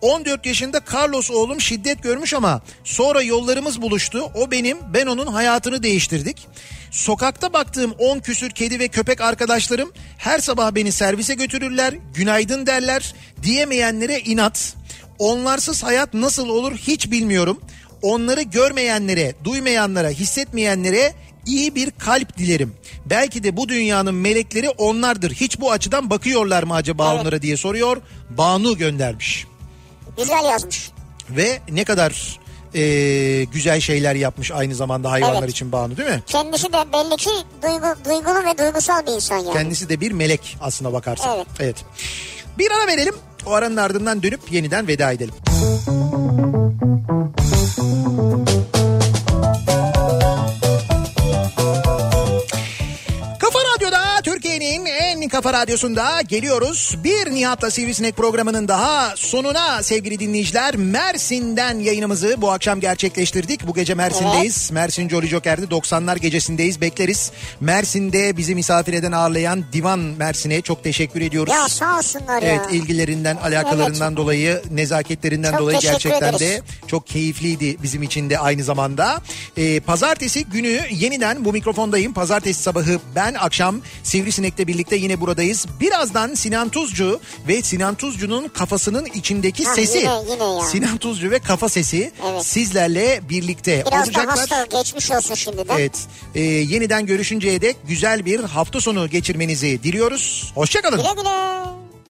14 yaşında Carlos oğlum şiddet görmüş ama sonra yollarımız buluştu. O benim, ben onun hayatını değiştirdik. Sokakta baktığım 10 küsür kedi ve köpek arkadaşlarım her sabah beni servise götürürler, günaydın derler. Diyemeyenlere inat. Onlarsız hayat nasıl olur hiç bilmiyorum. Onları görmeyenlere, duymayanlara, hissetmeyenlere iyi bir kalp dilerim. Belki de bu dünyanın melekleri onlardır. Hiç bu açıdan bakıyorlar mı acaba Evet. onlara diye soruyor. Banu göndermiş. Güzel yazmış. Ve ne kadar e, güzel şeyler yapmış aynı zamanda hayvanlar Evet. için Banu değil mi? Kendisi de belli ki duygu, duygulu ve duygusal bir insan yani. Kendisi de bir melek aslına bakarsan. Evet. evet. Bir ara verelim. O aranın ardından dönüp yeniden veda edelim. Kafa kafa radyosunda geliyoruz. Bir Nihat'la Sivrisinek programının daha sonuna sevgili dinleyiciler. Mersin'den yayınımızı bu akşam gerçekleştirdik. Bu gece Mersin'deyiz. Mersin Jolly Joker'de 90'lar gecesindeyiz. Bekleriz. Mersin'de bizi misafir eden ağırlayan Divan Mersin'e çok teşekkür ediyoruz. Ya sağ olsunlar ya. Evet ilgilerinden, alakalarından dolayı, nezaketlerinden Çok dolayı gerçekten ederiz. de çok keyifliydi bizim için de aynı zamanda. Ee, pazartesi günü yeniden bu mikrofondayım. Pazartesi sabahı ben akşam Sivrisinek'le birlikte yine buradayız. Birazdan Sinan Tuzcu ve Sinan Tuzcu'nun kafasının içindeki Ha, sesi. yine- yine ya. Sinan Tuzcu ve kafa sesi Evet. sizlerle birlikte Biraz da olacaklar. hasta geçmiş olsun şimdiden. Evet. Ee, yeniden görüşünceye dek güzel bir hafta sonu geçirmenizi diliyoruz. Hoşçakalın. Güle güle.